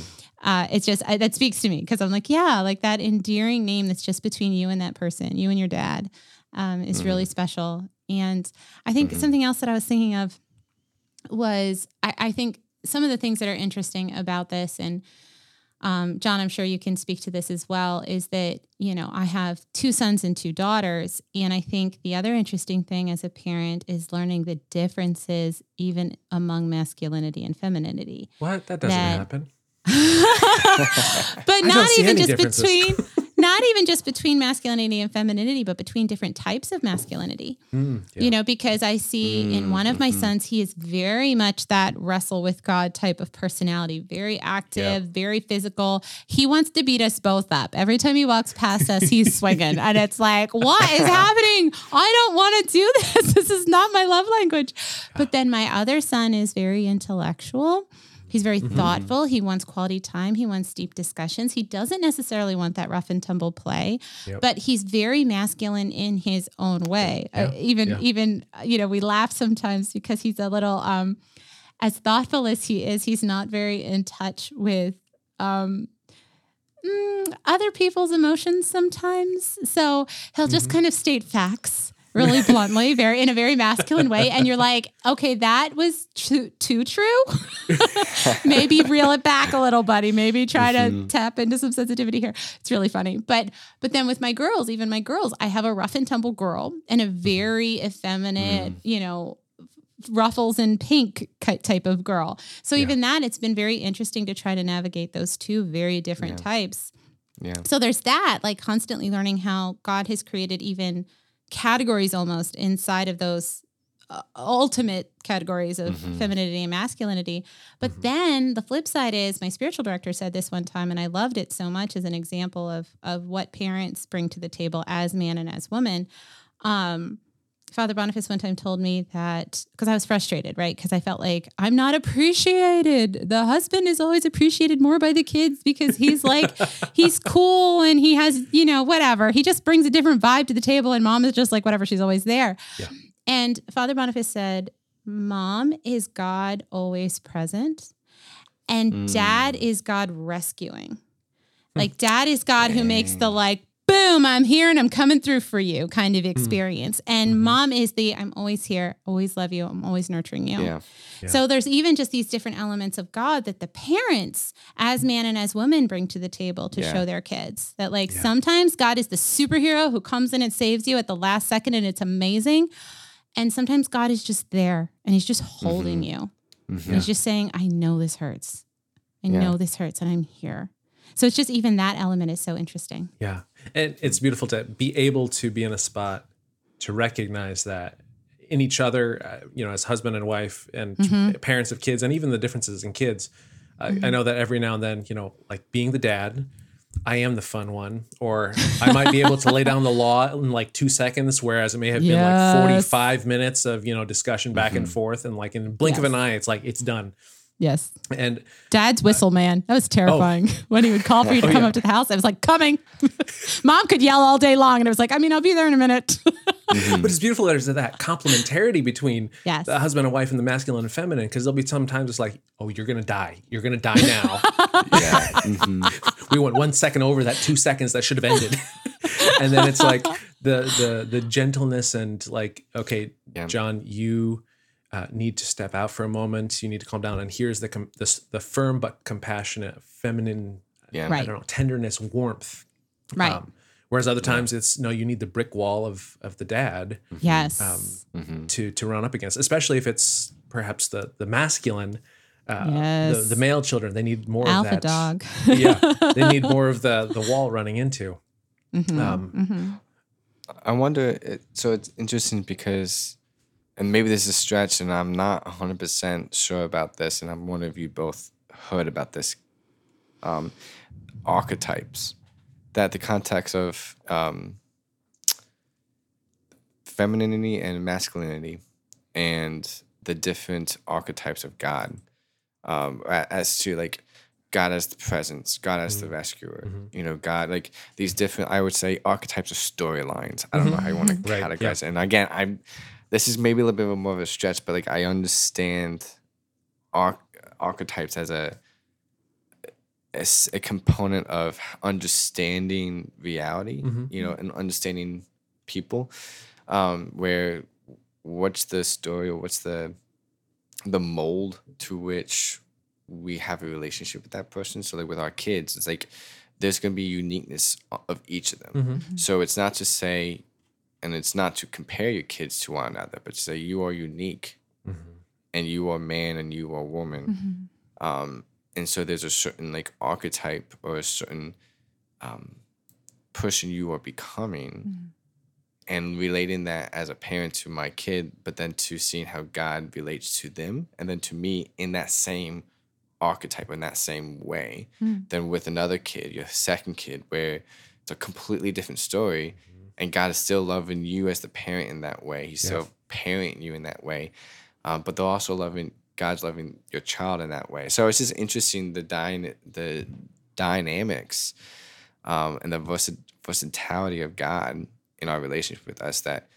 uh, it's just, I, that speaks to me because I'm like, yeah, like that endearing name that's just between you and that person, you and your dad, um, is really special. And I think something else that I was thinking of was I, I think some of the things that are interesting about this and um, John, I'm sure you can speak to this as well, is that, you know, I have two sons and two daughters. And I think the other interesting thing as a parent is learning the differences even among masculinity and femininity. What? That doesn't that- happen. but don't even just between not even just between masculinity and femininity but between different types of masculinity. Mm, yeah. you know because i see in one of my sons he is very much that wrestle with god type of personality very active very physical. He wants to beat us both up. Every time he walks past us he's swinging and it's like what is happening? I don't want to do this. This is not my love language. But then my other son is very intellectual He's very thoughtful. He wants quality time. He wants deep discussions. He doesn't necessarily want that rough and tumble play, Yep. but he's very masculine in his own way. Uh, even Yeah. even uh, you know we laugh sometimes because he's a little um as thoughtful as he is, he's not very in touch with um mm, other people's emotions sometimes. So he'll just kind of state facts really bluntly, very in a very masculine way, and you're like, okay, that was too, too true. Maybe reel it back a little, buddy. Maybe try to mm-hmm. tap into some sensitivity here. It's really funny, but but then with my girls, even my girls, I have a rough and tumble girl and a mm-hmm. very effeminate, mm. you know, ruffles and pink type of girl. So even that, it's been very interesting to try to navigate those two very different types. Yeah. So there's that, like constantly learning how God has created even categories almost inside of those uh, ultimate categories of femininity and masculinity. But then the flip side is my spiritual director said this one time, and I loved it so much as an example of of what parents bring to the table as man and as woman. Um, Father Boniface one time told me that because I was frustrated, right? Because I felt like I'm not appreciated. The husband is always appreciated more by the kids because he's like, he's cool and he has, you know, whatever. He just brings a different vibe to the table, and mom is just like, whatever, she's always there. Yeah. And Father Boniface said, Mom is God always present, and dad mm. is God rescuing. Hmm. Like dad is God who makes the like, boom, I'm here and I'm coming through for you kind of hmm. experience. And mm-hmm. mom is the I'm always here, always love you, I'm always nurturing you. Yeah. Yeah. So there's even just these different elements of God that the parents, as man and as woman, bring to the table to Yeah. show their kids that like sometimes God is the superhero who comes in and saves you at the last second and it's amazing. And sometimes God is just there and he's just mm-hmm. holding you. And he's just saying, I know this hurts. I Yeah. know this hurts and I'm here. So it's just even that element is so interesting. Yeah. And it's beautiful to be able to be in a spot to recognize that in each other, uh, you know, as husband and wife and mm-hmm. parents of kids, and even the differences in kids. I I mm-hmm. know that every now and then, you know, like being the dad, I am the fun one, or I might be able to lay down the law in like two seconds, whereas it may have been like 45 minutes of, you know, discussion back and mm-hmm. forth. And like in the blink of an eye, it's like, it's done. Yes. And Dad's whistle, man. That was terrifying. when he would call for you to come up to the house, I was like, coming. Mom could yell all day long. And it was like, I mean, I'll be there in a minute. But it's beautiful that there's that complementarity between Yes. the husband and wife and the masculine and feminine because there'll be sometimes it's like, oh, you're gonna die. You're gonna die now. Yeah. Mhm. we went one second over that two seconds that should have ended. and then it's like the the the gentleness and like, okay, Yeah. John, you uh, need to step out for a moment. You need to calm down. And here's the com- the, the firm but compassionate, feminine, Yeah. I don't know, tenderness, warmth. right. Um, whereas other times it's no, you need the brick wall of of the dad yes. Mhm. to to run up against, especially if it's perhaps the the masculine, uh, Yes. the, the male children. They need more Alpha of that. dog. yeah, they need more of the the wall running into. Mhm. Um, Mhm. I wonder. So it's interesting because, and maybe this is a stretch, and I'm not 100 percent sure about this, and I'm wondering if you both heard about this. Um, archetypes, that the context of um, femininity and masculinity, and the different archetypes of God, um, as to like God as the presence, God as the rescuer, you know, God like these different, I would say, archetypes of storylines. I don't know how you want to Right, categorize yeah. it. And again, I'm this is maybe a little bit more of a stretch, but like I understand arch- archetypes as a as a component of understanding reality, Mhm. you know, and understanding people. Um, where what's the story or what's the the mold to which we have a relationship with that person. So like with our kids, it's like there's gonna be uniqueness of each of them. mhm. So it's not to say, and it's not to compare your kids to one another, but to say you are unique Mhm. and you are man and you are woman. Mhm. Um, and so there's a certain like archetype or a certain um, person you are becoming and relating that as a parent to my kid, but then to seeing how God relates to them and then to me in that same archetype in that same way Mm. than with another kid, your second kid, where it's a completely different story and God is still loving you as the parent in that way. He's Yeah. still parenting you in that way. Um, but they're also loving God's loving your child in that way. So it's just interesting the dyna- the dynamics um, and the versatility of God in our relationship with us. That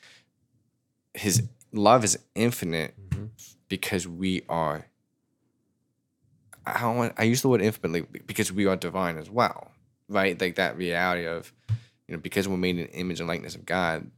His love is infinite Mm-hmm. because we are. I don't want. I use the word infinitely because we are divine as well, right? Like that reality of, you know, because we're made in image and likeness of God,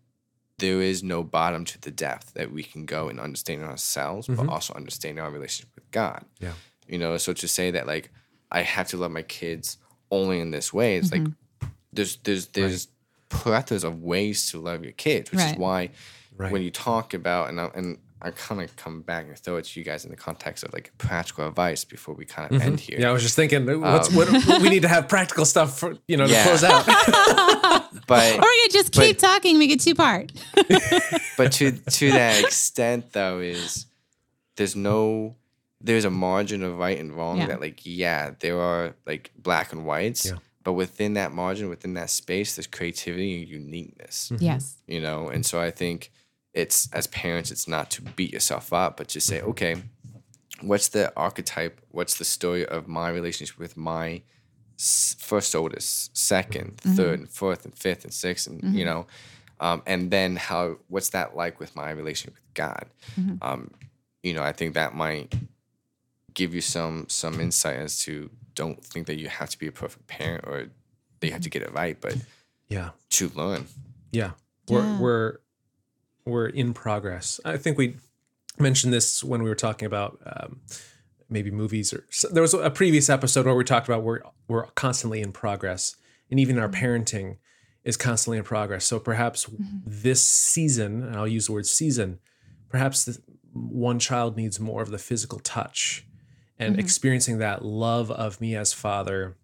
there is no bottom to the depth that we can go in understanding ourselves, but mm-hmm. also understanding our relationship with God. Yeah. You know, so to say that like I have to love my kids only in this way, it's like mm-hmm. there's there's there's plethoras of ways to love your kids, which is why Right. when you talk about and I, and I kind of come back and throw it to you guys in the context of like practical advice before we kind of mm-hmm. end here. Yeah, I was just thinking, what's what um, we need to have practical stuff for you know to Yeah. close out. But Or we could just keep talking, make it two part. but to to that extent though is there's no there's a margin of right and wrong Yeah. that like yeah there are like black and whites Yeah. but within that margin within that space there's creativity and uniqueness Yes. you know and so i think it's as parents it's not to beat yourself up but to say mm-hmm. okay what's the archetype what's the story of my relationship with my first oldest 2nd mm-hmm. third and fourth and fifth and sixth and you mm-hmm. know um, and then how what's that like with my relationship with god? Um, you know i think that might give you some some insight as to don't think that you have to be a perfect parent or that you have to get it right but yeah. to learn. Yeah. We're Yeah. we're we're in progress. I think we mentioned this when we were talking about um, maybe movies or so there was a previous episode where we talked about we're we're constantly in progress and even our mm-hmm. parenting is constantly in progress. So perhaps mm-hmm. this season, and I'll use the word season, perhaps the, one child needs more of the physical touch and mm-hmm. experiencing that love of me as father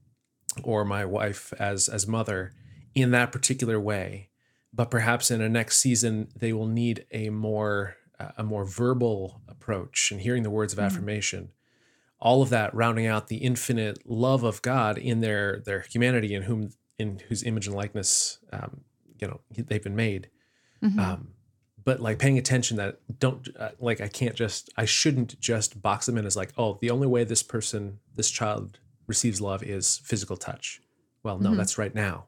or my wife as as mother in that particular way but perhaps in a next season they will need a more uh, a more verbal approach and hearing the words of affirmation. All of that rounding out the infinite love of god in their their humanity in whom in whose image and likeness um, you know they've been made. Um, but like paying attention that don't uh, like i can't just i shouldn't just box them in as like oh the only way this person this child receives love is physical touch. Well no that's right now.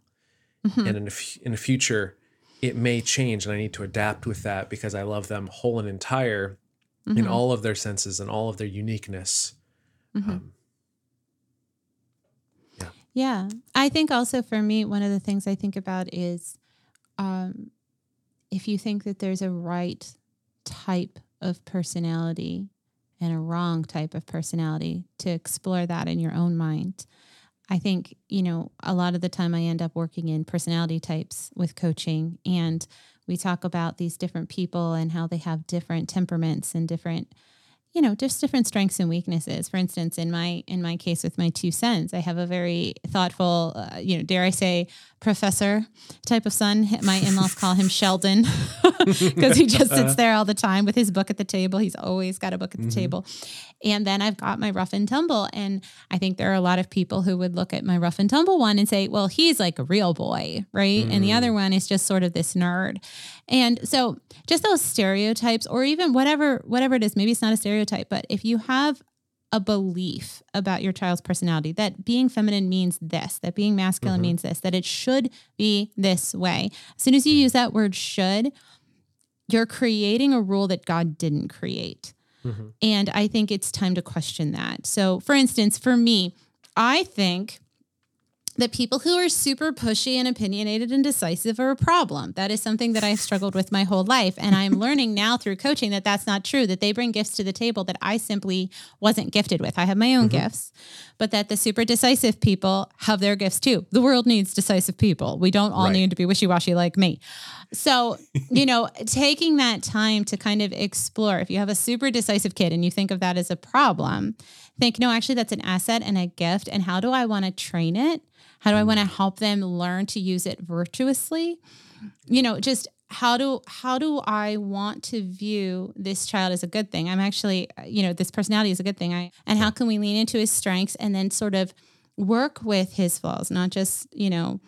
And in the, f- in the future it may change and i need to adapt with that because i love them whole and entire in all of their senses and all of their uniqueness um, Yeah. I think also for me, one of the things I think about is um, if you think that there's a right type of personality and a wrong type of personality, to explore that in your own mind. I think, you know, a lot of the time I end up working in personality types with coaching, and we talk about these different people and how they have different temperaments and different you know just different strengths and weaknesses. For instance in my in my case with my two sons i have a very thoughtful uh, you know dare i say professor type of son. My in-laws call him sheldon because he just sits there all the time with his book at the table. He's always got a book at the table. And then i've got my rough and tumble and i think there are a lot of people who would look at my rough and tumble one and say well he's like a real boy right? And the other one is just sort of this nerd and so just those stereotypes or even whatever whatever it is, maybe it's not a stereotype, but if you have a belief about your child's personality that being feminine means this, that being masculine mm-hmm. means this, that it should be this way. As soon as you mm. use that word should, you're creating a rule that God didn't create. Mm-hmm. And I think it's time to question that. So, for instance, for me, I think that people who are super pushy and opinionated and decisive are a problem. That is something that I've struggled with my whole life. And I'm learning now through coaching that that's not true, that they bring gifts to the table that I simply wasn't gifted with. I have my own mm-hmm. gifts, but that the super decisive people have their gifts too. The world needs decisive people. We don't all Right. need to be wishy washy like me. So, you know, taking that time to kind of explore, if you have a super decisive kid and you think of that as a problem, think, no, actually, that's an asset and a gift. And how do I want to train it? How do I want to mm. help them learn to use it virtuously? You know, just how do how do I want to view this child as a good thing? I'm actually, uh, you know, this personality is a good thing. I and how can we lean into his strengths and then sort of work with his flaws, not just, you know,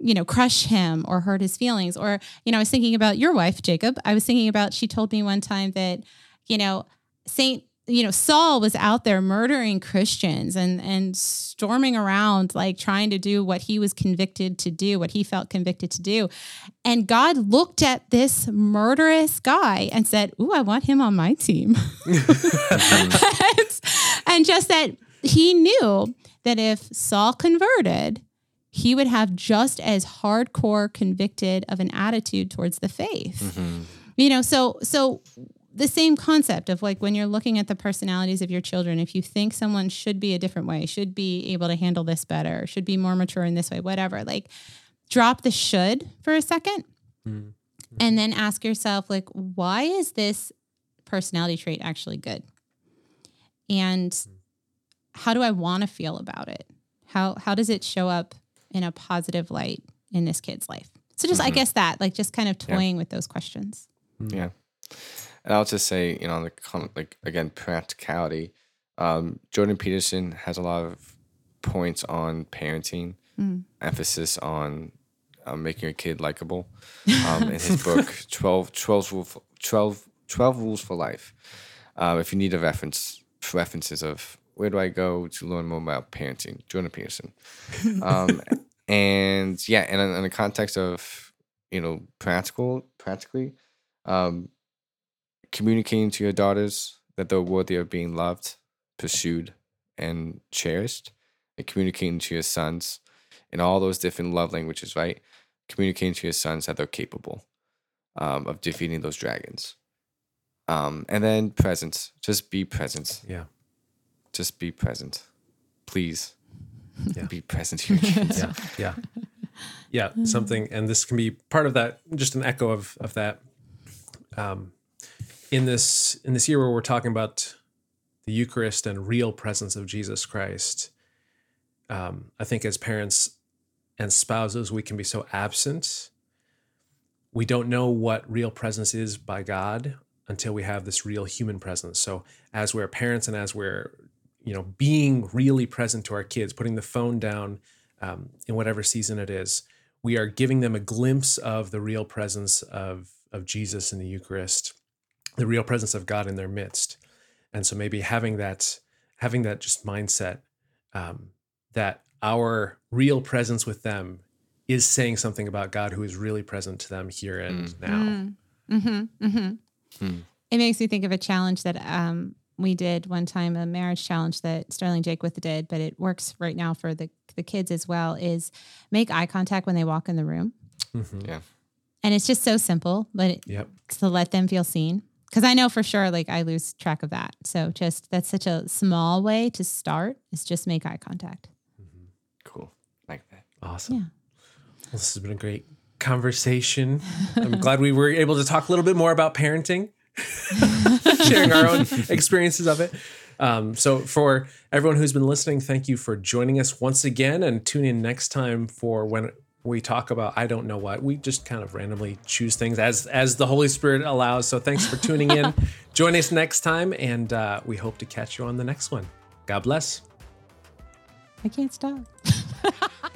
you know, crush him or hurt his feelings. Or, you know, I was thinking about your wife, Jacob. I was thinking about, she told me one time that, you know, Saint you know Saul was out there murdering Christians and and storming around like trying to do what he was convicted to do, what he felt convicted to do. And God looked at this murderous guy and said, "Ooh, I want him on my team." and just that he knew that if Saul converted, he would have just as hardcore convicted of an attitude towards the faith. Mm-hmm. You know, so so the same concept of like when you're looking at the personalities of your children, if you think someone should be a different way, should be able to handle this better, should be more mature in this way, whatever, like drop the should for a second mm-hmm. and then ask yourself, like, why is this personality trait actually good? And mm-hmm. how do I want to feel about it? How how does it show up in a positive light in this kid's life? So just I guess that, like just kind of toying with those questions. Yeah. And I'll just say, you know, on the con- like again, practicality. Um, Jordan Peterson has a lot of points on parenting, emphasis on um, making your kid likable. Um, in his book, 12, 12, rule for, 12, 12 Rules for Life. Um, if you need a reference, references of where do I go to learn more about parenting, Jordan Peterson. Um, and yeah, and in, in the context of, you know, practical, practically, um, communicating to your daughters that they're worthy of being loved, pursued, and cherished, and communicating to your sons in all those different love languages, right? Communicating to your sons that they're capable um, of defeating those dragons. Um, and then presence, just be present. Yeah. Just be present. Please Yeah. be present to your kids. yeah yeah yeah something and this can be part of that just an echo of of that um in this in this year where we're talking about the eucharist and real presence of jesus christ um i think as parents and spouses we can be so absent we don't know what real presence is by god until we have this real human presence so as we're parents and as we're you know being really present to our kids putting the phone down um, in whatever season it is we are giving them a glimpse of the real presence of of jesus in the eucharist the real presence of god in their midst. And so maybe having that having that just mindset um, that our real presence with them is saying something about god who is really present to them here and now. Mm-hmm, mm-hmm. It makes me think of a challenge that um, we did one time, a marriage challenge that Sterling Jakewith did, but it works right now for the, the kids as well, is make eye contact when they walk in the room. Mhm. Yeah. And it's just so simple, but it, yep to let them feel seen. Because I know for sure, like I lose track of that. So just that's such a small way to start is just make eye contact. Cool. Like that. awesome Yeah. Well, this has been a great conversation. I'm glad we were able to talk a little bit more about parenting, sharing our own experiences of it. Um, so, for everyone who's been listening, thank you for joining us once again and tune in next time for when we talk about I don't know what. We just kind of randomly choose things as as the Holy Spirit allows. So, thanks for tuning in. Join us next time, and uh, we hope to catch you on the next one. God bless. I can't stop.